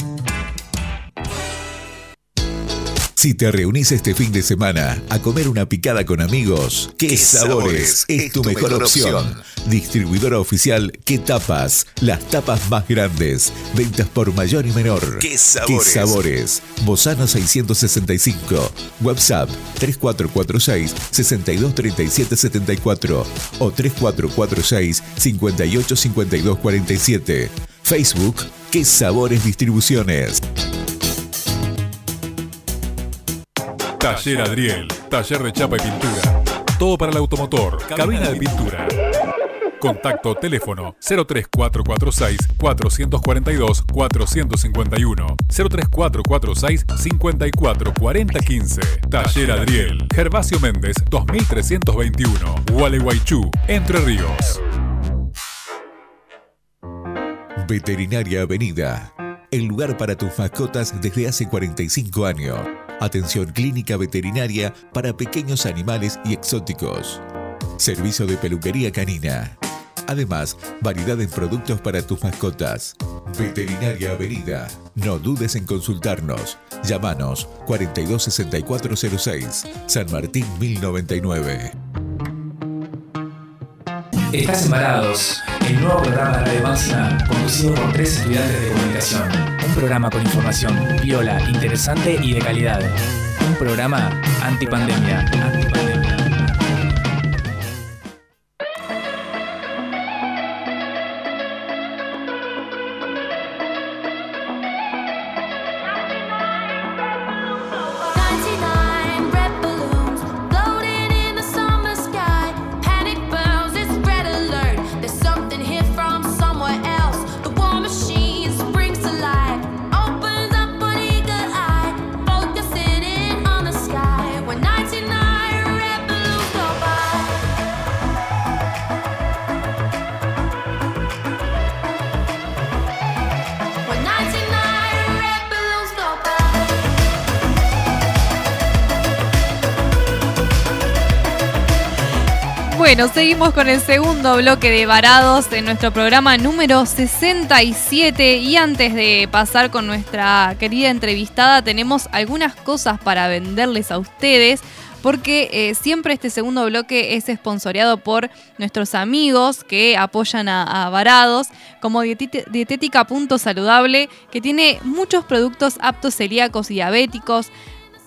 Si te reunís este fin de semana a comer una picada con amigos, ¿qué, ¿Qué sabores? sabores? Es tu mejor, opción. Distribuidora oficial ¿Qué tapas? Las tapas más grandes. Ventas por mayor y menor. ¿Qué sabores? sabores? Bozano 665. WhatsApp 3446 623774 o 3446 585247. Facebook ¿Qué sabores distribuciones? Taller Adriel, taller de chapa y pintura. Todo para el automotor, cabina de pintura. Contacto teléfono 03446 442 451 03446 544015 Taller Adriel, Gervasio Méndez 2321 Gualeguaychú, Entre Ríos. Veterinaria Avenida. El lugar para tus mascotas desde hace 45 años. Atención clínica veterinaria para pequeños animales y exóticos. Servicio de peluquería canina. Además, variedad en productos para tus mascotas. Veterinaria Avenida. No dudes en consultarnos. Llámanos 426406, San Martín 1099. Estás en Varados, el nuevo programa de Radio Máxima conducido por tres estudiantes de comunicación. Un programa con información viola, interesante y de calidad. Un programa antipandemia. antipandemia. Bueno, seguimos con el segundo bloque de Varados en nuestro programa número 67 y antes de pasar con nuestra querida entrevistada tenemos algunas cosas para venderles a ustedes porque eh, siempre este segundo bloque es esponsoreado por nuestros amigos que apoyan a, a Varados como Dietética Punto Saludable que tiene muchos productos aptos celíacos y diabéticos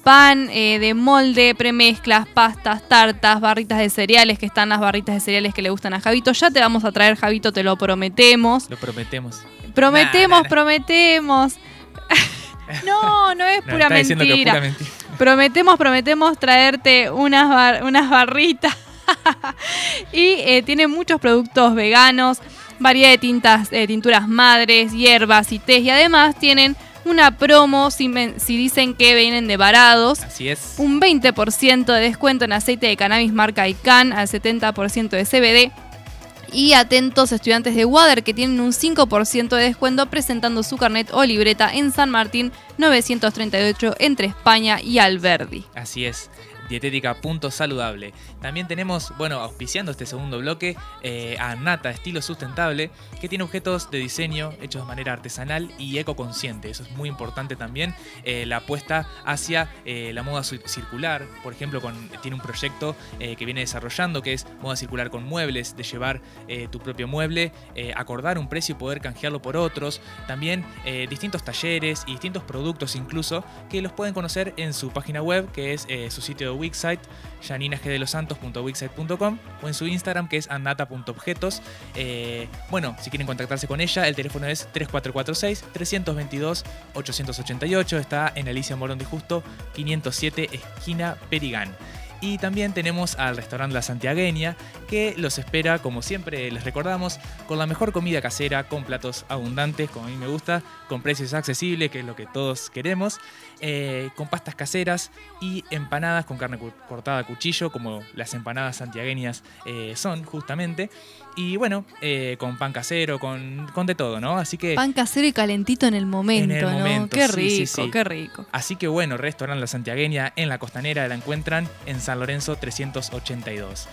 pan eh, de molde, premezclas, pastas, tartas, barritas de cereales, que están las barritas de cereales que le gustan a Javito. Ya te vamos a traer, Javito, te lo prometemos. Lo prometemos. Prometemos, Nah, nah, nah. prometemos. (laughs) no, no es pura que mentira. pura mentira. Prometemos, prometemos traerte unas, bar- unas barritas. (laughs) y eh, tiene muchos productos veganos, variedad de tintas, eh, tinturas madres, hierbas y tés. Y además tienen una promo si, dicen que vienen de varados. Así es. Un 20% de descuento en aceite de cannabis marca ICANN al 70% de CBD. Y atentos estudiantes de Water que tienen un 5% de descuento presentando su carnet o libreta en San Martín 938 entre España y Alberdi. Así es. Dietética Punto Saludable. También tenemos, bueno, auspiciando este segundo bloque, eh, a Nata Estilo Sustentable, que tiene objetos de diseño hechos de manera artesanal y ecoconsciente. Eso es muy importante también. eh, la apuesta hacia eh, la moda ci- circular, por ejemplo, con, tiene un proyecto eh, que viene desarrollando que es moda circular con muebles, de llevar tu propio mueble, acordar un precio y poder canjearlo por otros. También distintos talleres y distintos productos incluso que los pueden conocer en su página web, que es su sitio de Wixsite, janinagdelosantos.wixsite.com o en su Instagram, que es annata.objetos. Eh, bueno, si quieren contactarse con ella, el teléfono es 3446-322-888. Está en Alicia Morón de Justo, 507, esquina Perigán. Y también tenemos al restaurante La Santiagueña, que los espera, como siempre les recordamos, con la mejor comida casera, con platos abundantes, como a mí me gusta, con precios accesibles, que es lo que todos queremos, eh, con pastas caseras y empanadas con carne cortada a cuchillo, como las empanadas santiagueñas eh, son justamente. Y bueno, eh, con pan casero, con, con de todo, ¿no? Así que... Pan casero y calentito en el momento, En el ¿no? momento, qué sí, rico, sí, sí. qué rico. Así que bueno, restaurante La Santiagueña en la costanera la encuentran en San Lorenzo 382.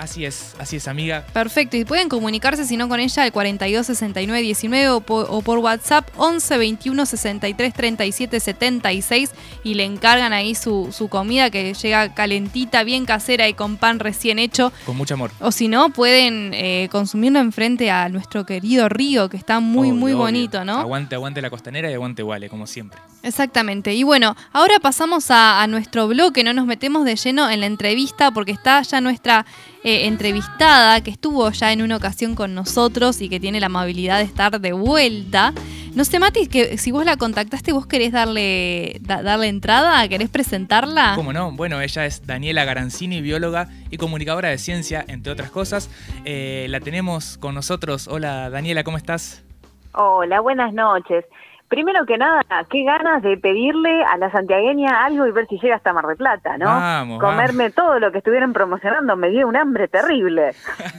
Así es, así es amiga. Perfecto, y pueden comunicarse si no con ella al 42 69 19 o por, o por WhatsApp 11 21 63 37 76 y le encargan ahí su, su comida que llega calentita, bien casera y con pan recién hecho. Con mucho amor. O si no, pueden eh, consumirlo enfrente a nuestro querido río que está muy, muy obvio. bonito, ¿no? Aguante, aguante la costanera y aguante Wale, como siempre. Exactamente. Y bueno, ahora pasamos a, a nuestro bloque, no nos metemos de lleno en la entrevista porque está ya nuestra eh, entrevistada que estuvo ya en una ocasión con nosotros y que tiene la amabilidad de estar de vuelta. No sé, Mati, que si vos la contactaste, vos querés darle, da- darle entrada, querés presentarla. ¿Cómo no? Bueno, ella es Daniela Garanzini, bióloga y comunicadora de ciencia, entre otras cosas. Eh, la tenemos con nosotros. Hola Daniela, ¿cómo estás? Hola, buenas noches. Primero que nada, qué ganas de pedirle a la santiagueña algo y ver si llega hasta Mar de Plata, ¿no? Vamos, Comerme todo lo que estuvieran promocionando me dio un hambre terrible.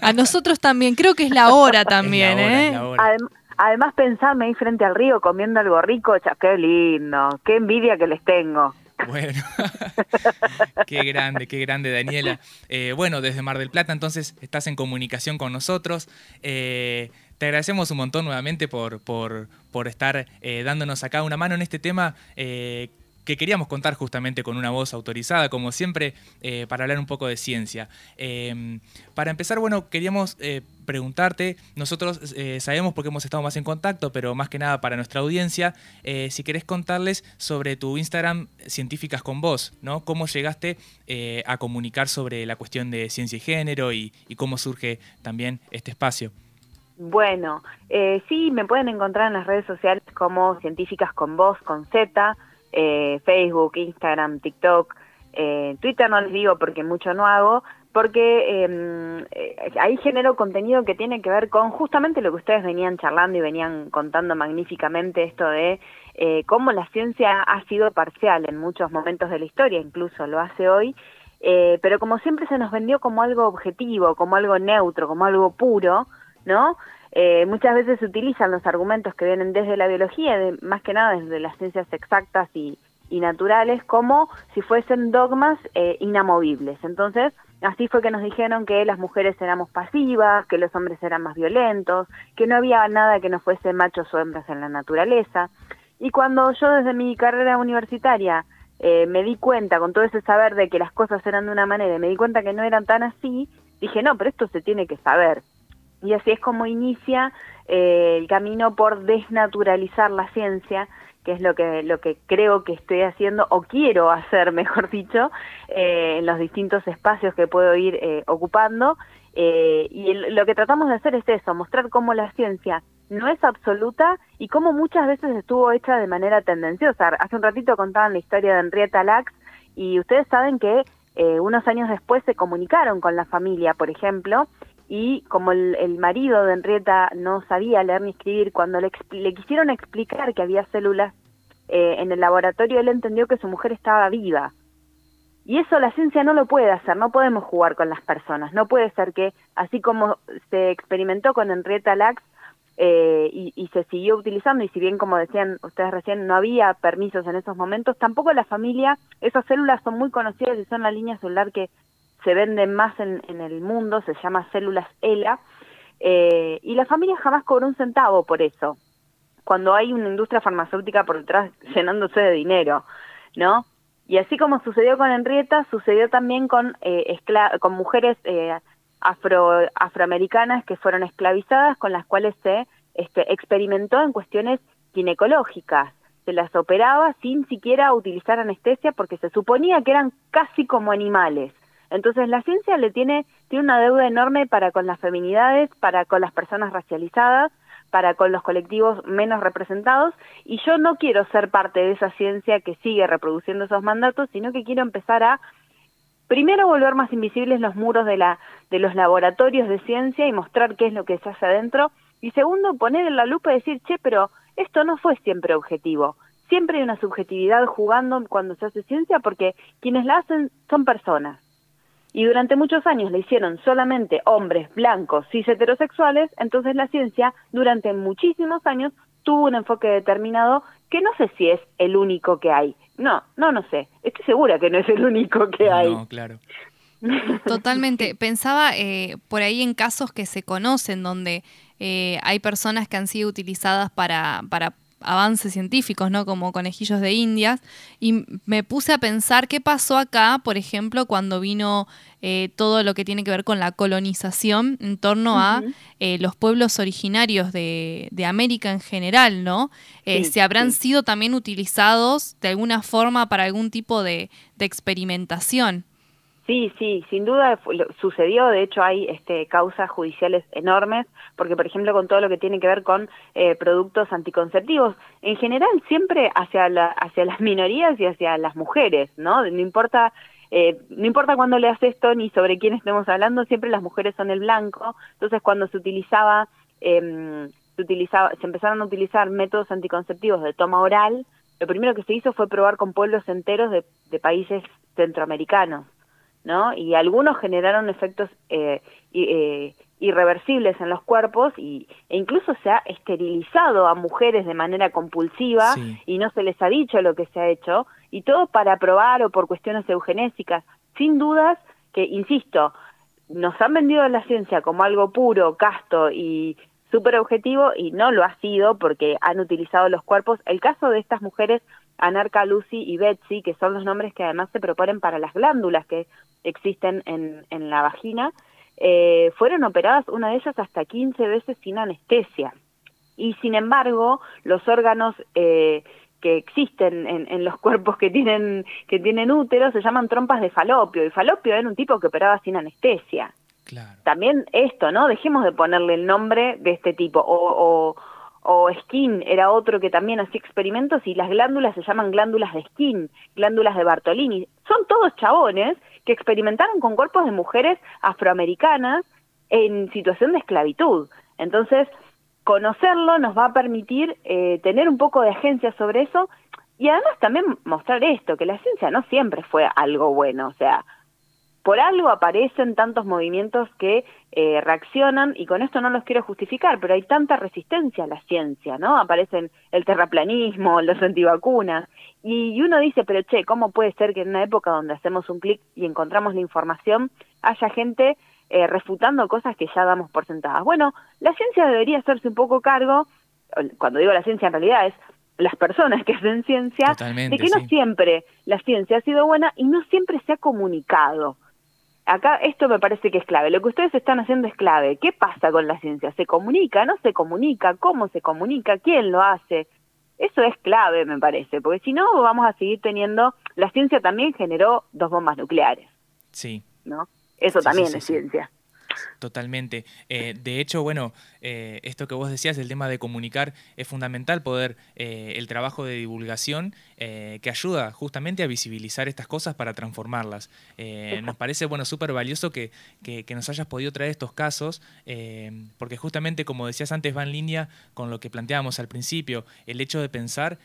A nosotros también, creo que es la hora también, (laughs) Es la hora, ¿eh? es la hora. Adem- además, pensarme ahí frente al río comiendo algo rico, cha, qué lindo, qué envidia que les tengo. Bueno, (laughs) qué grande, qué grande Daniela. Eh, bueno, desde Mar del Plata entonces estás en comunicación con nosotros. Eh, te agradecemos un montón nuevamente por, por, estar eh, dándonos acá una mano en este tema eh, que queríamos contar justamente con una voz autorizada, como siempre, eh, para hablar un poco de ciencia. Eh, para empezar, bueno, queríamos preguntarte, nosotros sabemos porque hemos estado más en contacto, pero más que nada para nuestra audiencia, si querés contarles sobre tu Instagram Científicas con Vos, ¿no? Cómo llegaste a comunicar sobre la cuestión de ciencia y género y cómo surge también este espacio. Bueno, eh, sí, me pueden encontrar en las redes sociales como Científicas con Voz, con Z, eh, Facebook, Instagram, TikTok, eh, Twitter no les digo porque mucho no hago, porque eh, eh, ahí genero contenido que tiene que ver con justamente lo que ustedes venían charlando y venían contando magníficamente, esto de eh, cómo la ciencia ha sido parcial en muchos momentos de la historia, incluso lo hace hoy, eh, pero como siempre se nos vendió como algo objetivo, como algo neutro, como algo puro, ¿no? Eh, muchas veces se utilizan los argumentos que vienen desde la biología, de- más que nada desde las ciencias exactas y, naturales, como si fuesen dogmas eh, inamovibles. Entonces, así fue que nos dijeron que las mujeres éramos pasivas, que los hombres eran más violentos, que no había nada que no fuese machos o hembras en la naturaleza. Y cuando yo desde mi carrera universitaria eh, me di cuenta, con todo ese saber de que las cosas eran de una manera, y me di cuenta que no eran tan así, dije, no, pero esto se tiene que saber. Y así es como inicia eh, el camino por desnaturalizar la ciencia, que es lo que, lo que creo que estoy haciendo, o quiero hacer, (laughs) mejor dicho, eh, en los distintos espacios que puedo ir eh, ocupando. Eh, y lo que tratamos de hacer es eso, mostrar cómo la ciencia no es absoluta y cómo muchas veces estuvo hecha de manera tendenciosa. Hace un ratito contaban la historia de Henrietta Lacks y ustedes saben que eh, unos años después se comunicaron con la familia, por ejemplo, y como el, el marido de Henrietta no sabía leer ni escribir, cuando le, le quisieron explicar que había células eh, en el laboratorio, él entendió que su mujer estaba viva. Y eso la ciencia no lo puede hacer, no podemos jugar con las personas. No puede ser que, así como se experimentó con Henrietta Lacks eh, y se siguió utilizando, y si bien, como decían ustedes recién, no había permisos en esos momentos, tampoco la familia, esas células son muy conocidas y son la línea celular que se venden más en, en el mundo, se llama células ELA, eh, y la familia jamás cobró un centavo por eso, cuando hay una industria farmacéutica por detrás llenándose de dinero, ¿no? Y así como sucedió con Henrietta, sucedió también con, eh, con mujeres eh, afro, afroamericanas que fueron esclavizadas, con las cuales se este, experimentó en cuestiones ginecológicas. Se las operaba sin siquiera utilizar anestesia porque se suponía que eran casi como animales. Entonces la ciencia le tiene, tiene una deuda enorme para con las feminidades, para con las personas racializadas, para con los colectivos menos representados, y yo no quiero ser parte de esa ciencia que sigue reproduciendo esos mandatos, sino que quiero empezar a primero volver más invisibles los muros de la de los laboratorios de ciencia y mostrar qué es lo que se hace adentro. Y segundo poner en la lupa y decir che pero esto no fue siempre objetivo. Siempre hay una subjetividad jugando cuando se hace ciencia porque quienes la hacen son personas y durante muchos años la hicieron solamente hombres blancos cis heterosexuales entonces la ciencia durante muchísimos años tuvo un enfoque determinado que no sé si es el único que hay no no no sé estoy segura que no es el único que hay No, claro. Totalmente. (laughs) Pensaba eh, por ahí en casos que se conocen donde eh, hay personas que han sido utilizadas para, para avances científicos, ¿no? Como conejillos de indias. Y me puse a pensar qué pasó acá, por ejemplo, cuando vino eh, todo lo que tiene que ver con la colonización en torno a eh, los pueblos originarios de, de América en general, ¿no? Eh, Sí, ¿Se habrán sí. sido también utilizados de alguna forma para algún tipo de, de experimentación? Sí, sí, sin duda sucedió. De hecho, hay este, causas judiciales enormes, porque, por ejemplo, con todo lo que tiene que ver con eh, productos anticonceptivos, en general siempre hacia, la, hacia las (laughs) minorías y hacia las mujeres, ¿no? No importa, eh, no importa cuándo leas esto ni sobre quién estemos hablando, siempre las mujeres son el blanco. Entonces, cuando se utilizaba, em, se utilizaba, se empezaron a utilizar métodos anticonceptivos de toma oral, lo primero que se hizo fue probar con pueblos enteros de países centroamericanos. ¿No? Y algunos generaron efectos eh, eh, irreversibles en los cuerpos y, e incluso se ha esterilizado a mujeres de manera compulsiva Sí. y no se les ha dicho lo que se ha hecho y todo para probar o por cuestiones eugenésicas. Sin dudas que, insisto, nos han vendido la ciencia como algo puro, casto y súper objetivo y no lo ha sido porque han utilizado los cuerpos. El caso de estas mujeres, Anarca, Lucy y Betsy, que son los nombres que además se proponen para las glándulas que existen en, en la vagina, eh, fueron operadas una de ellas hasta 15 veces sin anestesia. Y sin embargo, los órganos eh, que existen en, en los cuerpos que tienen, que tienen útero se llaman trompas de falopio. Y falopio era un tipo que operaba sin anestesia Claro. también esto, ¿no? Dejemos de ponerle el nombre de este tipo. O, o, o Skin era otro que también hacía experimentos y las glándulas se llaman glándulas de Skin, glándulas de Bartolini. Son todos chabones que experimentaron con cuerpos de mujeres afroamericanas en situación de esclavitud. Entonces, conocerlo nos va a permitir eh, tener un poco de agencia sobre eso y además también mostrar esto, que la ciencia no siempre fue algo bueno, o sea, por algo aparecen tantos movimientos que eh, reaccionan, y con esto no los quiero justificar, pero hay tanta resistencia a la ciencia, ¿no? Aparecen el terraplanismo, los antivacunas, y, y uno dice, pero che, ¿cómo puede ser que en una época donde hacemos un clic y encontramos la información, haya gente eh, refutando cosas que ya damos por sentadas? Bueno, la ciencia debería hacerse un poco cargo, cuando digo la ciencia en realidad es las personas que hacen ciencia, Totalmente, de que no sí. siempre la ciencia ha sido buena y no siempre se ha comunicado. Acá esto me parece que es clave. Lo que ustedes están haciendo es clave. ¿Qué pasa con la ciencia? ¿Se comunica? ¿No se comunica? ¿Cómo se comunica? ¿Quién lo hace? Eso es clave, me parece, porque si no vamos a seguir teniendo... La ciencia también generó dos bombas nucleares, Sí. ¿no? Eso Sí, también sí, sí, es sí. ciencia. Totalmente. Eh, de hecho, bueno, eh, esto que vos decías, el tema de comunicar, es fundamental poder, eh, el trabajo de divulgación eh, que ayuda justamente a visibilizar estas cosas para transformarlas. Nos parece, bueno, súper valioso que, que- nos hayas podido traer estos casos, porque justamente, como decías antes, va en línea con lo que planteábamos al principio, el hecho de pensar...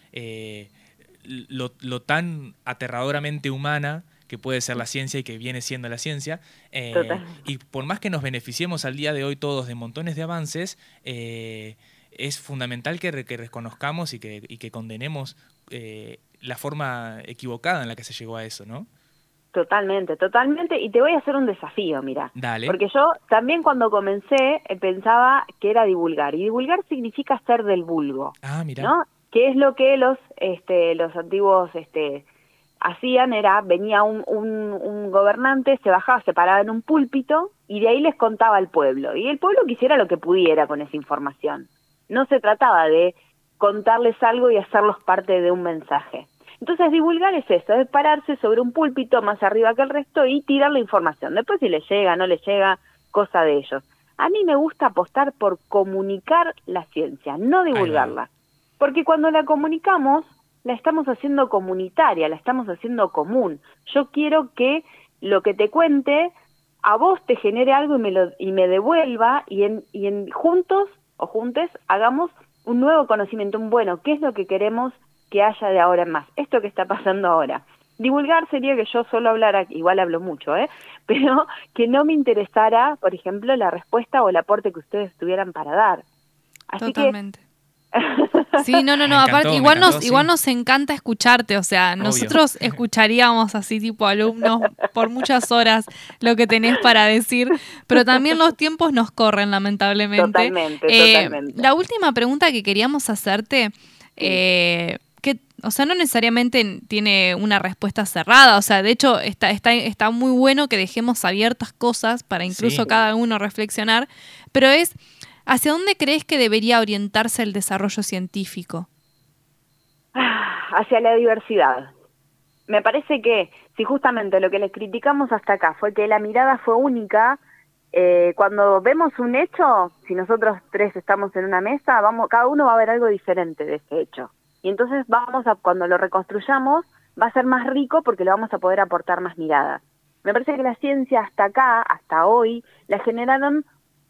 lo, lo tan aterradoramente humana que puede ser la ciencia y que viene siendo la ciencia. Eh, y por más que nos beneficiemos al día de hoy todos de montones de avances, eh, es fundamental que, re- que reconozcamos y que, y que condenemos eh, la forma equivocada en la que se llegó a eso, ¿no? Totalmente, totalmente. Y te voy a hacer un desafío, mira. Dale. Porque yo también cuando comencé eh, pensaba que era divulgar. Y divulgar significa ser del vulgo. Ah, mira. ¿no? Que es lo que los, este, los antiguos este, hacían, era, venía un, un, un gobernante, se bajaba, se paraba en un púlpito y de ahí les contaba al pueblo. Y el pueblo quisiera lo que pudiera con esa información. No se trataba de contarles algo y hacerlos parte de un mensaje. Entonces divulgar es eso, es pararse sobre un púlpito más arriba que el resto y tirar la información. Después si les llega, no les llega, cosa de ellos. A mí me gusta apostar por comunicar la ciencia, no divulgarla. Porque cuando la comunicamos, la estamos haciendo comunitaria, la estamos haciendo común. Yo quiero que lo que te cuente a vos te genere algo y me, lo, y me devuelva y, en, y en juntos o juntes hagamos un nuevo conocimiento, un bueno, ¿qué es lo que queremos que haya de ahora en más? Esto que está pasando ahora. Divulgar sería que yo solo hablara, igual hablo mucho, ¿eh? (laughs) pero que no me interesara, por ejemplo, la respuesta o el aporte que ustedes tuvieran para dar. Totalmente. (laughs) Sí, no, no, no, encantó, aparte igual encantó, nos sí. igual nos encanta escucharte, o sea, Obvio. nosotros escucharíamos así tipo alumnos por muchas horas lo que tenés para decir, pero también los tiempos nos corren lamentablemente. Totalmente, Eh, totalmente. La última pregunta que queríamos hacerte, eh, que, o sea, no necesariamente tiene una respuesta cerrada, o sea, de hecho está, está, está muy bueno que dejemos abiertas cosas para incluso Sí. cada uno reflexionar, pero es, ¿hacia dónde crees que debería orientarse el desarrollo científico? hacia la diversidad. Me parece que si justamente lo que les criticamos hasta acá fue que la mirada fue única, eh, cuando vemos un hecho, si nosotros tres estamos en una mesa, vamos, cada uno va a ver algo diferente de ese hecho. Y entonces vamos a, cuando lo reconstruyamos, va a ser más rico porque le vamos a poder aportar más miradas. Me parece que la ciencia hasta acá, hasta hoy, la generaron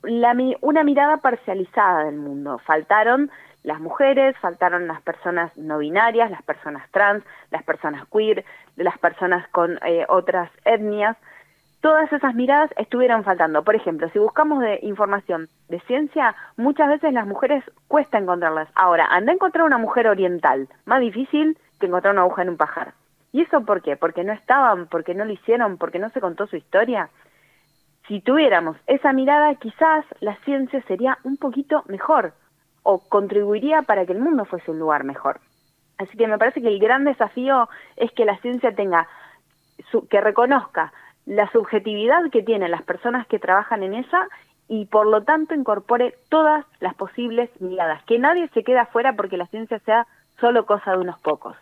la una mirada parcializada del mundo. Faltaron las mujeres, faltaron las personas no binarias, las personas trans, las personas queer, las personas con eh, otras etnias. Todas esas miradas estuvieron faltando. Por ejemplo, si buscamos de información de ciencia, muchas veces las mujeres cuesta encontrarlas. Ahora, anda a encontrar una mujer oriental, más difícil que encontrar una aguja en un pajar. ¿Y eso por qué? Porque no estaban, porque no lo hicieron, porque no se contó su historia si tuviéramos esa mirada, quizás la ciencia sería un poquito mejor o contribuiría para que el mundo fuese un lugar mejor. Así que me parece que el gran desafío es que la ciencia tenga, su- que reconozca la subjetividad que tienen las personas que trabajan en ella y por lo tanto incorpore todas las posibles miradas, que nadie se quede afuera porque la ciencia sea solo cosa de unos pocos.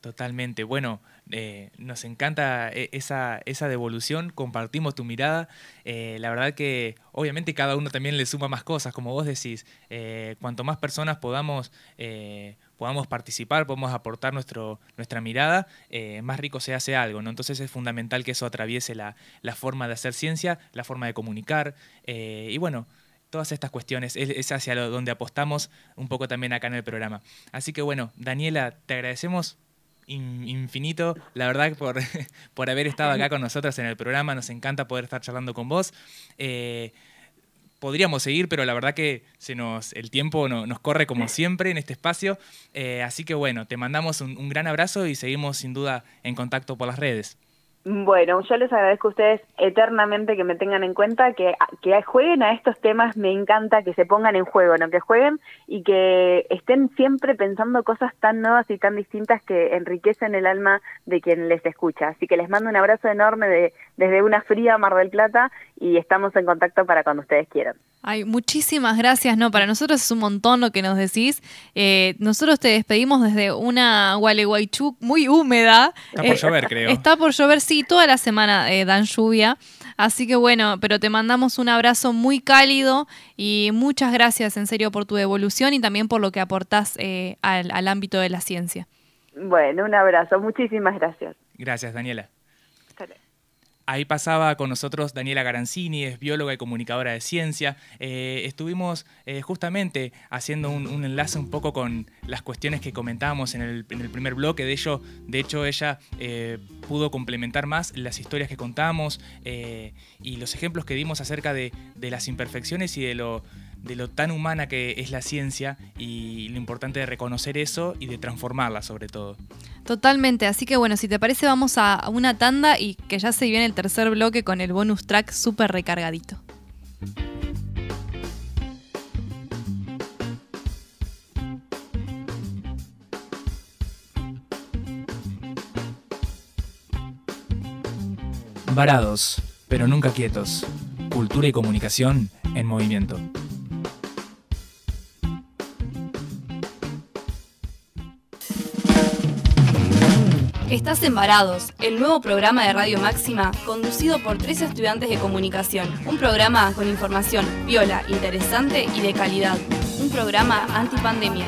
Totalmente. Bueno, eh, nos encanta eh, esa, devolución, compartimos tu mirada. Eh, la verdad que obviamente cada uno también le suma más cosas, como vos decís. Cuanto más personas podamos, participar, podamos aportar nuestro, nuestra mirada, más rico se hace algo. ¿no? Entonces es fundamental que eso atraviese la, la forma de hacer ciencia, la forma de comunicar. y bueno, todas estas cuestiones es, hacia donde apostamos un poco también acá en el programa. Así que bueno, Daniela, te agradecemos infinito, la verdad, por, (laughs) por haber estado acá con nosotros en el programa. Nos encanta poder estar charlando con vos. Eh, podríamos seguir, pero la verdad que se nos, el tiempo no- nos corre como siempre en este espacio. Eh, así que bueno, te mandamos un, un gran abrazo y seguimos sin duda en contacto por las redes. Bueno, yo les agradezco a ustedes eternamente que me tengan en cuenta, que, que jueguen a estos temas, me encanta que se pongan en juego, ¿no? que jueguen y que estén siempre pensando cosas tan nuevas y tan distintas que enriquecen el alma de quien les escucha. Así que les mando un abrazo enorme de, desde una fría Mar del Plata y estamos en contacto para cuando ustedes quieran. Ay, muchísimas gracias. No, para nosotros es un montón lo que nos decís. Eh, nosotros te despedimos desde una Gualeguaychú muy húmeda. Está por llover, creo. Está por llover, sí, toda la semana eh, dan lluvia. Así que bueno, pero te mandamos un abrazo muy cálido y muchas gracias en serio por tu devolución y también por lo que aportás eh, al, al ámbito de la ciencia. Bueno, un abrazo, muchísimas gracias. Gracias, Daniela. Ahí pasaba con nosotros Daniela Garanzini, es bióloga y comunicadora de ciencia. Eh, estuvimos eh, justamente haciendo un, enlace un poco con las cuestiones que comentábamos en el, primer bloque. De, ello, de hecho, ella eh, pudo complementar más las historias que contamos y los ejemplos que dimos acerca de, de las imperfecciones y de lo, de lo tan humana que es la ciencia y lo importante de reconocer eso y de transformarla sobre todo. Totalmente, así que bueno, si te parece vamos a una tanda y que ya se viene el tercer bloque con el bonus track súper recargadito. Varados, pero nunca quietos. Cultura y comunicación en movimiento. Estás en Varados, el nuevo programa de Radio Máxima conducido por tres estudiantes de comunicación. Un programa con información viola, interesante y de calidad. Un programa antipandemia.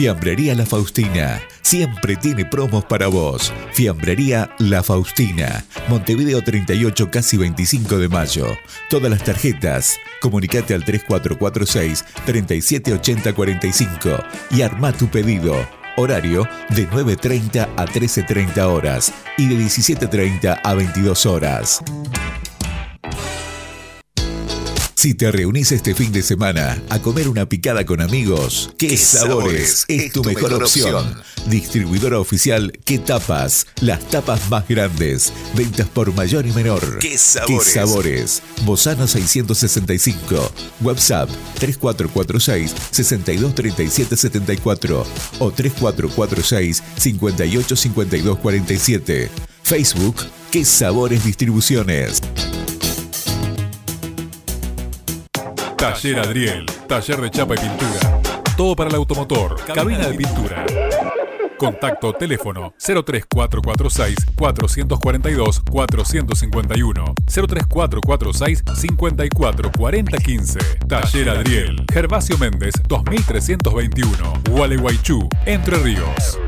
Fiambrería La Faustina. Siempre tiene promos para vos. Fiambrería La Faustina. Montevideo 38, casi 25 de mayo. Todas las tarjetas. Comunicate al 3446 378045 y arma tu pedido. Horario de 9.30 a 13.30 horas y de 17.30 a 22 horas. Si te reunís este fin de semana a comer una picada con amigos, ¿qué, sabores? Es tu mejor opción. Distribuidora oficial ¿Qué tapas? Las tapas más grandes. Ventas por mayor y menor. ¿Qué sabores? sabores? Bozano 665. WhatsApp 3446 623774 o 3446 585247. Facebook ¿Qué sabores distribuciones? Taller Adriel, taller de chapa y pintura. Todo para el automotor, cabina de pintura. Contacto teléfono 03446 442 451 03446 544015 Taller Adriel, Gervasio Méndez 2321 Gualeguaychú, Entre Ríos.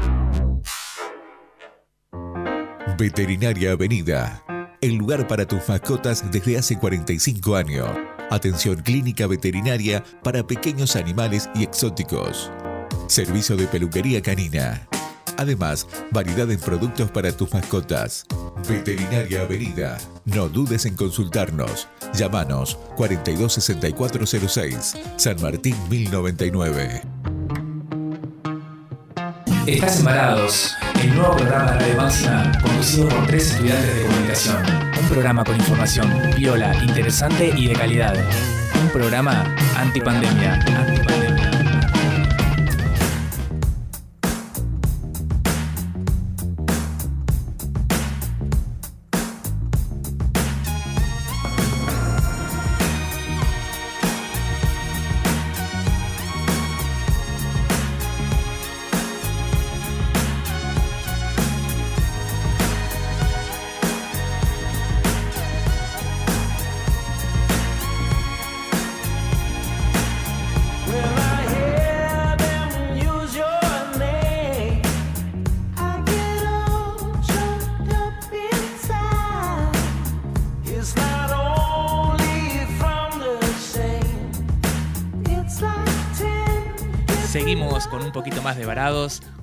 Veterinaria Avenida. El lugar para tus mascotas desde hace 45 años. Atención clínica veterinaria para pequeños animales y exóticos. Servicio de peluquería canina. Además, variedad en productos para tus mascotas. Veterinaria Avenida. No dudes en consultarnos. Llámanos 426406, San Martín 1099. Estás en Varados, el nuevo programa de Radio Máxima conducido por tres estudiantes de comunicación. Programa con información viola, interesante y de calidad. Un programa antipandemia. antipandemia.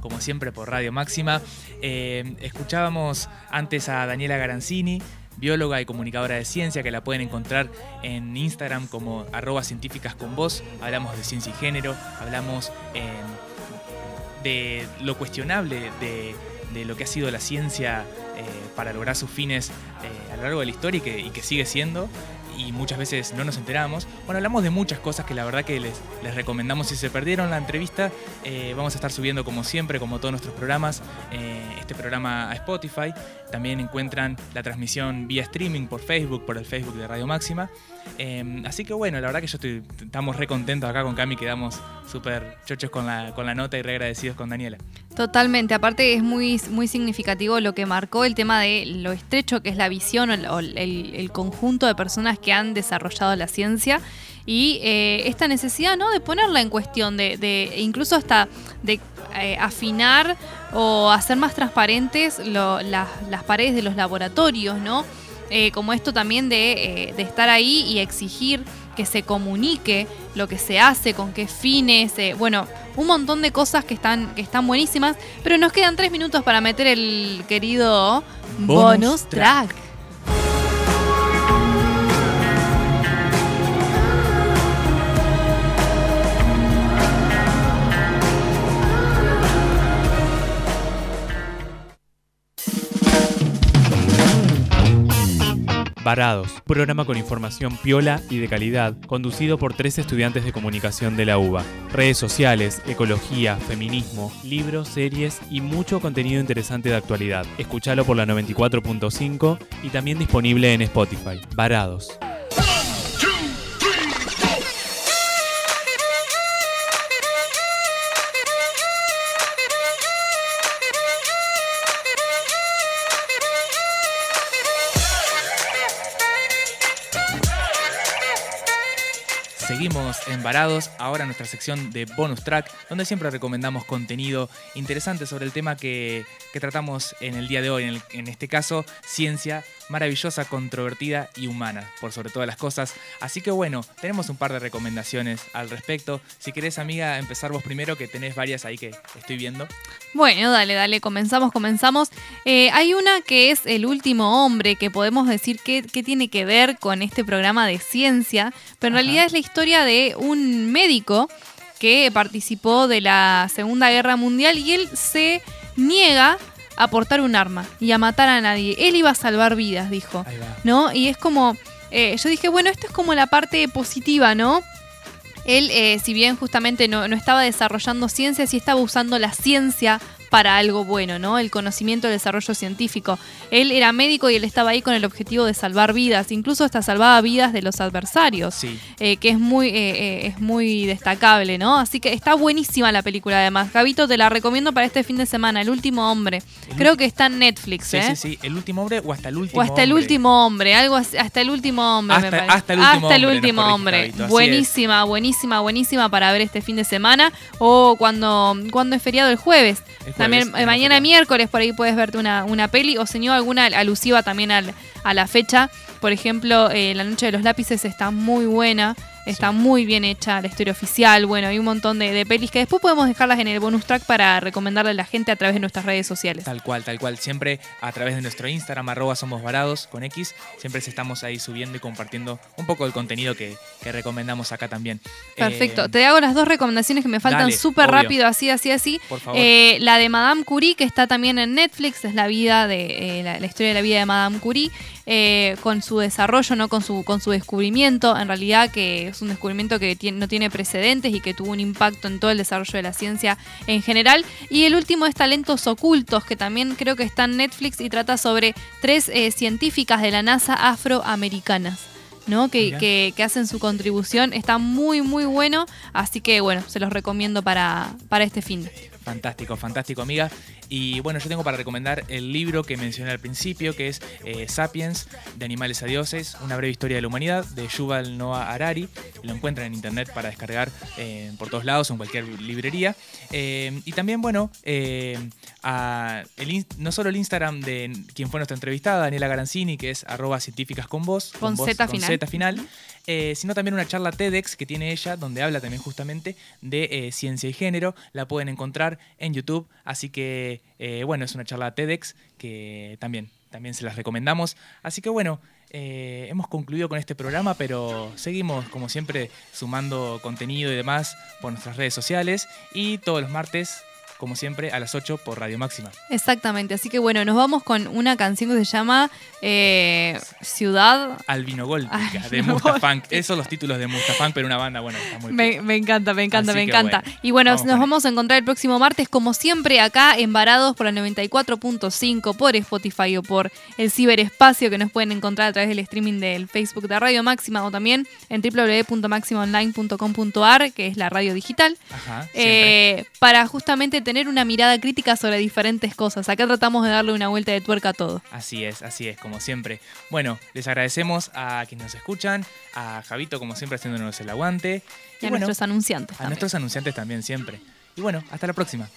Como siempre por Radio Máxima. Eh, escuchábamos antes a Daniela Garanzini, bióloga y comunicadora de ciencia, que la pueden encontrar en Instagram como arroba científicas. Hablamos de ciencia y género, hablamos eh, de lo cuestionable de, lo que ha sido la ciencia eh, para lograr sus fines a lo largo de la historia y que sigue siendo y muchas veces no nos enteramos. Bueno, hablamos de muchas cosas que la verdad que les, les recomendamos. Si se perdieron la entrevista, eh, vamos a estar subiendo como siempre, como todos nuestros programas, eh, este programa a Spotify. También encuentran la transmisión vía streaming por Facebook, por el Facebook de Radio Máxima. Eh, así que bueno, la verdad que yo estoy, estamos re contentos acá con Cami, quedamos súper chochos con la, con la nota y re agradecidos con Daniela. Totalmente, aparte es muy, muy significativo lo que marcó el tema de lo estrecho que es la visión o el, conjunto de personas que han desarrollado la ciencia y eh, esta necesidad ¿no? de ponerla en cuestión, de, incluso hasta de eh, afinar o hacer más transparentes las- las paredes de los laboratorios, ¿no? Eh, como esto también de, eh, de estar ahí y exigir que se comunique lo que se hace, con qué fines, eh, bueno, un montón de cosas que están, que están buenísimas, pero nos quedan tres minutos para meter el querido Bonus bonus, track. track. Varados, programa con información piola y de calidad, conducido por tres estudiantes de comunicación de la UBA. Redes sociales, ecología, feminismo, libros, series y mucho contenido interesante de actualidad. Escuchalo por la 94.5 y también disponible en Spotify. Varados. Seguimos embarados, ahora nuestra sección de bonus track, donde siempre recomendamos contenido interesante sobre el tema que, que tratamos en el día de hoy, en, el- en este caso, ciencia maravillosa, controvertida y humana, por sobre todas las cosas. Así que bueno, tenemos un par de recomendaciones al respecto. Si querés, amiga, empezar vos primero, que tenés varias ahí que estoy viendo. Bueno, dale, dale, comenzamos, comenzamos. Eh, hay una que es El último hombre, que podemos decir que, que tiene que ver con este programa de ciencia, pero en Ajá. realidad es la historia de un médico que participó de la Segunda Guerra Mundial y él se niega a portar un arma y a matar a nadie. Él iba a salvar vidas, dijo. ¿no? Y es como, eh, yo dije, bueno, esto es como la parte positiva, ¿no? Él, eh, si bien justamente no, no estaba desarrollando ciencia, sí estaba usando la ciencia para algo bueno, ¿no? El conocimiento, el desarrollo científico. Él era médico y él estaba ahí con el objetivo de salvar vidas, incluso hasta salvaba vidas de los adversarios, Sí. eh, que es muy, eh, eh, es muy destacable, ¿no? Así que está buenísima la película además. Gabito, te la recomiendo para este fin de semana, El Último Hombre. El Creo que está en Netflix, Sí, ¿eh? sí, sí. El último hombre o hasta el último O hasta el hombre. último hombre, algo así, hasta el último hombre. me Hasta- parece. hasta el último Hasta el hombre, nos último hombre. Gabito, buenísima, buenísima, buenísima para ver este fin de semana o cuando, cuando es feriado el jueves. El jueves, también eh, mañana miércoles por ahí puedes verte una, una peli o no alguna alusiva también al- a la fecha. Por ejemplo, eh, La Noche de los Lápices está muy buena. Está Sí. muy bien hecha la historia oficial. Bueno, hay un montón de, de pelis que después podemos dejarlas en el bonus track para recomendarle a la gente a través de nuestras redes sociales. Tal cual, tal cual. Siempre a través de nuestro Instagram, arroba somos varados con X, siempre estamos ahí subiendo y compartiendo un poco del contenido que, que recomendamos acá también. Perfecto. Eh, Te hago las dos recomendaciones que me faltan súper rápido, así, así, así. Por favor. Eh, la de Madame Curie, que está también en Netflix, es la vida de eh, la, la historia de la vida de Madame Curie, eh, con su desarrollo, no con su, con su descubrimiento, en realidad que es un descubrimiento que tiene- no tiene precedentes y que tuvo un impacto en todo el desarrollo de la ciencia en general. Y el último es Talentos Ocultos, que también creo que está en Netflix y trata sobre tres eh, científicas de la NASA afroamericanas. ¿no? Que, que- que hacen su contribución. Está muy, muy bueno. Así que bueno, se los recomiendo para, para este fin. Fantástico, fantástico, amiga. Y bueno, yo tengo para recomendar el libro que mencioné al principio, que es eh, Sapiens, de animales a dioses, una breve historia de la humanidad, de Yuval Noah Harari. Lo encuentran en internet para descargar eh, por todos lados, en cualquier librería. Eh, y también, bueno, a el in- no solo el Instagram de quien fue nuestra entrevistada, Daniela Garanzini, que es arroba científicas con vos, Con Z final. Z final, eh, sino también una charla TEDx que tiene ella, donde habla también justamente de eh, ciencia y género. La pueden encontrar en YouTube, así que eh, bueno, es una charla TEDx que también, también se las recomendamos. Así que bueno, hemos concluido con este programa, pero seguimos como siempre sumando contenido y demás por nuestras redes sociales y todos los martes, como siempre, a las 8 por Radio Máxima. Exactamente. Así que bueno, nos vamos con una canción que se llama eh, Ciudad. Albino Gótica, de Albino Mustafunk. Esos son los títulos de Mustafunk, pero una banda, bueno, está muy Me, me encanta, me encanta, Así me encanta. bueno, y bueno, vamos nos vamos a encontrar el próximo martes, como siempre, acá en Varados por la 94.5, por Spotify o por el ciberespacio que nos pueden encontrar a través del streaming del Facebook de Radio Máxima o también en www.maximaonline.com.ar, que es la radio digital. Ajá, eh, para justamente tener una mirada crítica sobre diferentes cosas. Acá tratamos de darle una vuelta de tuerca a todo. Así es, así es, como siempre. Bueno, les agradecemos a quienes nos escuchan, a Javito, como siempre, haciéndonos el aguante. Y, a nuestros anunciantes. A nuestros anunciantes también, siempre. Y bueno, hasta la próxima.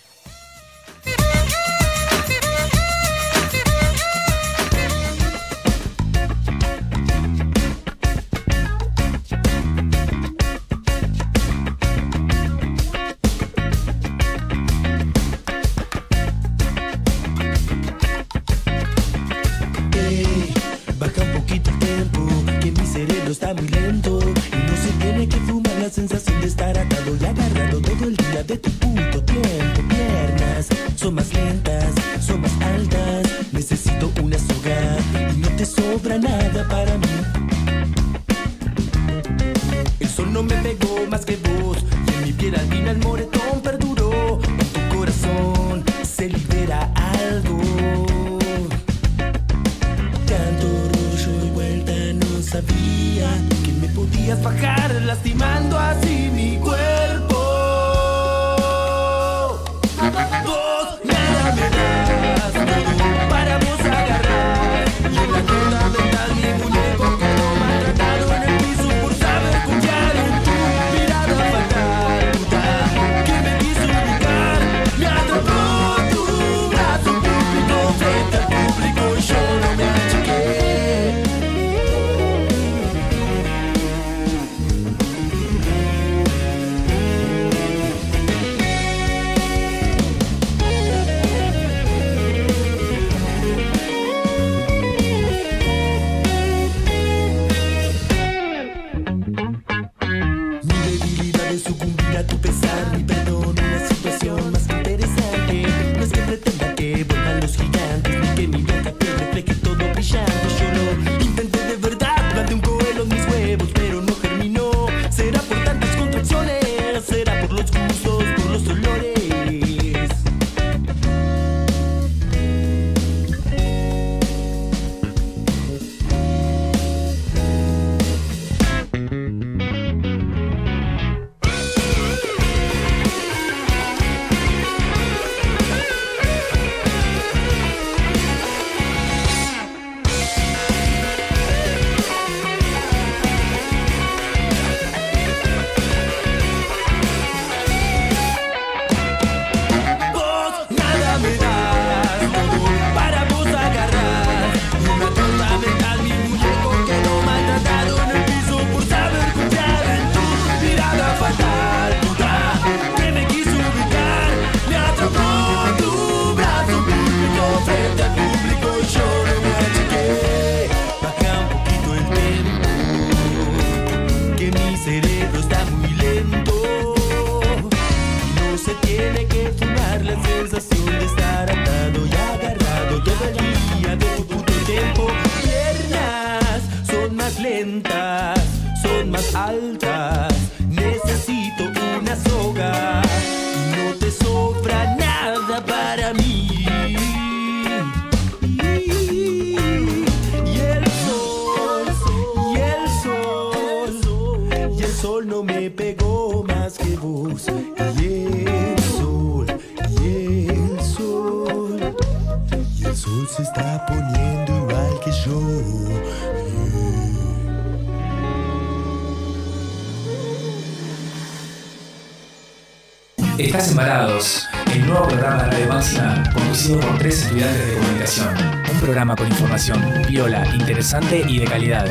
Tres de Comunicación. Un programa con información viola, interesante y de calidad.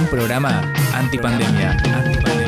Un programa antipandemia. antipandemia.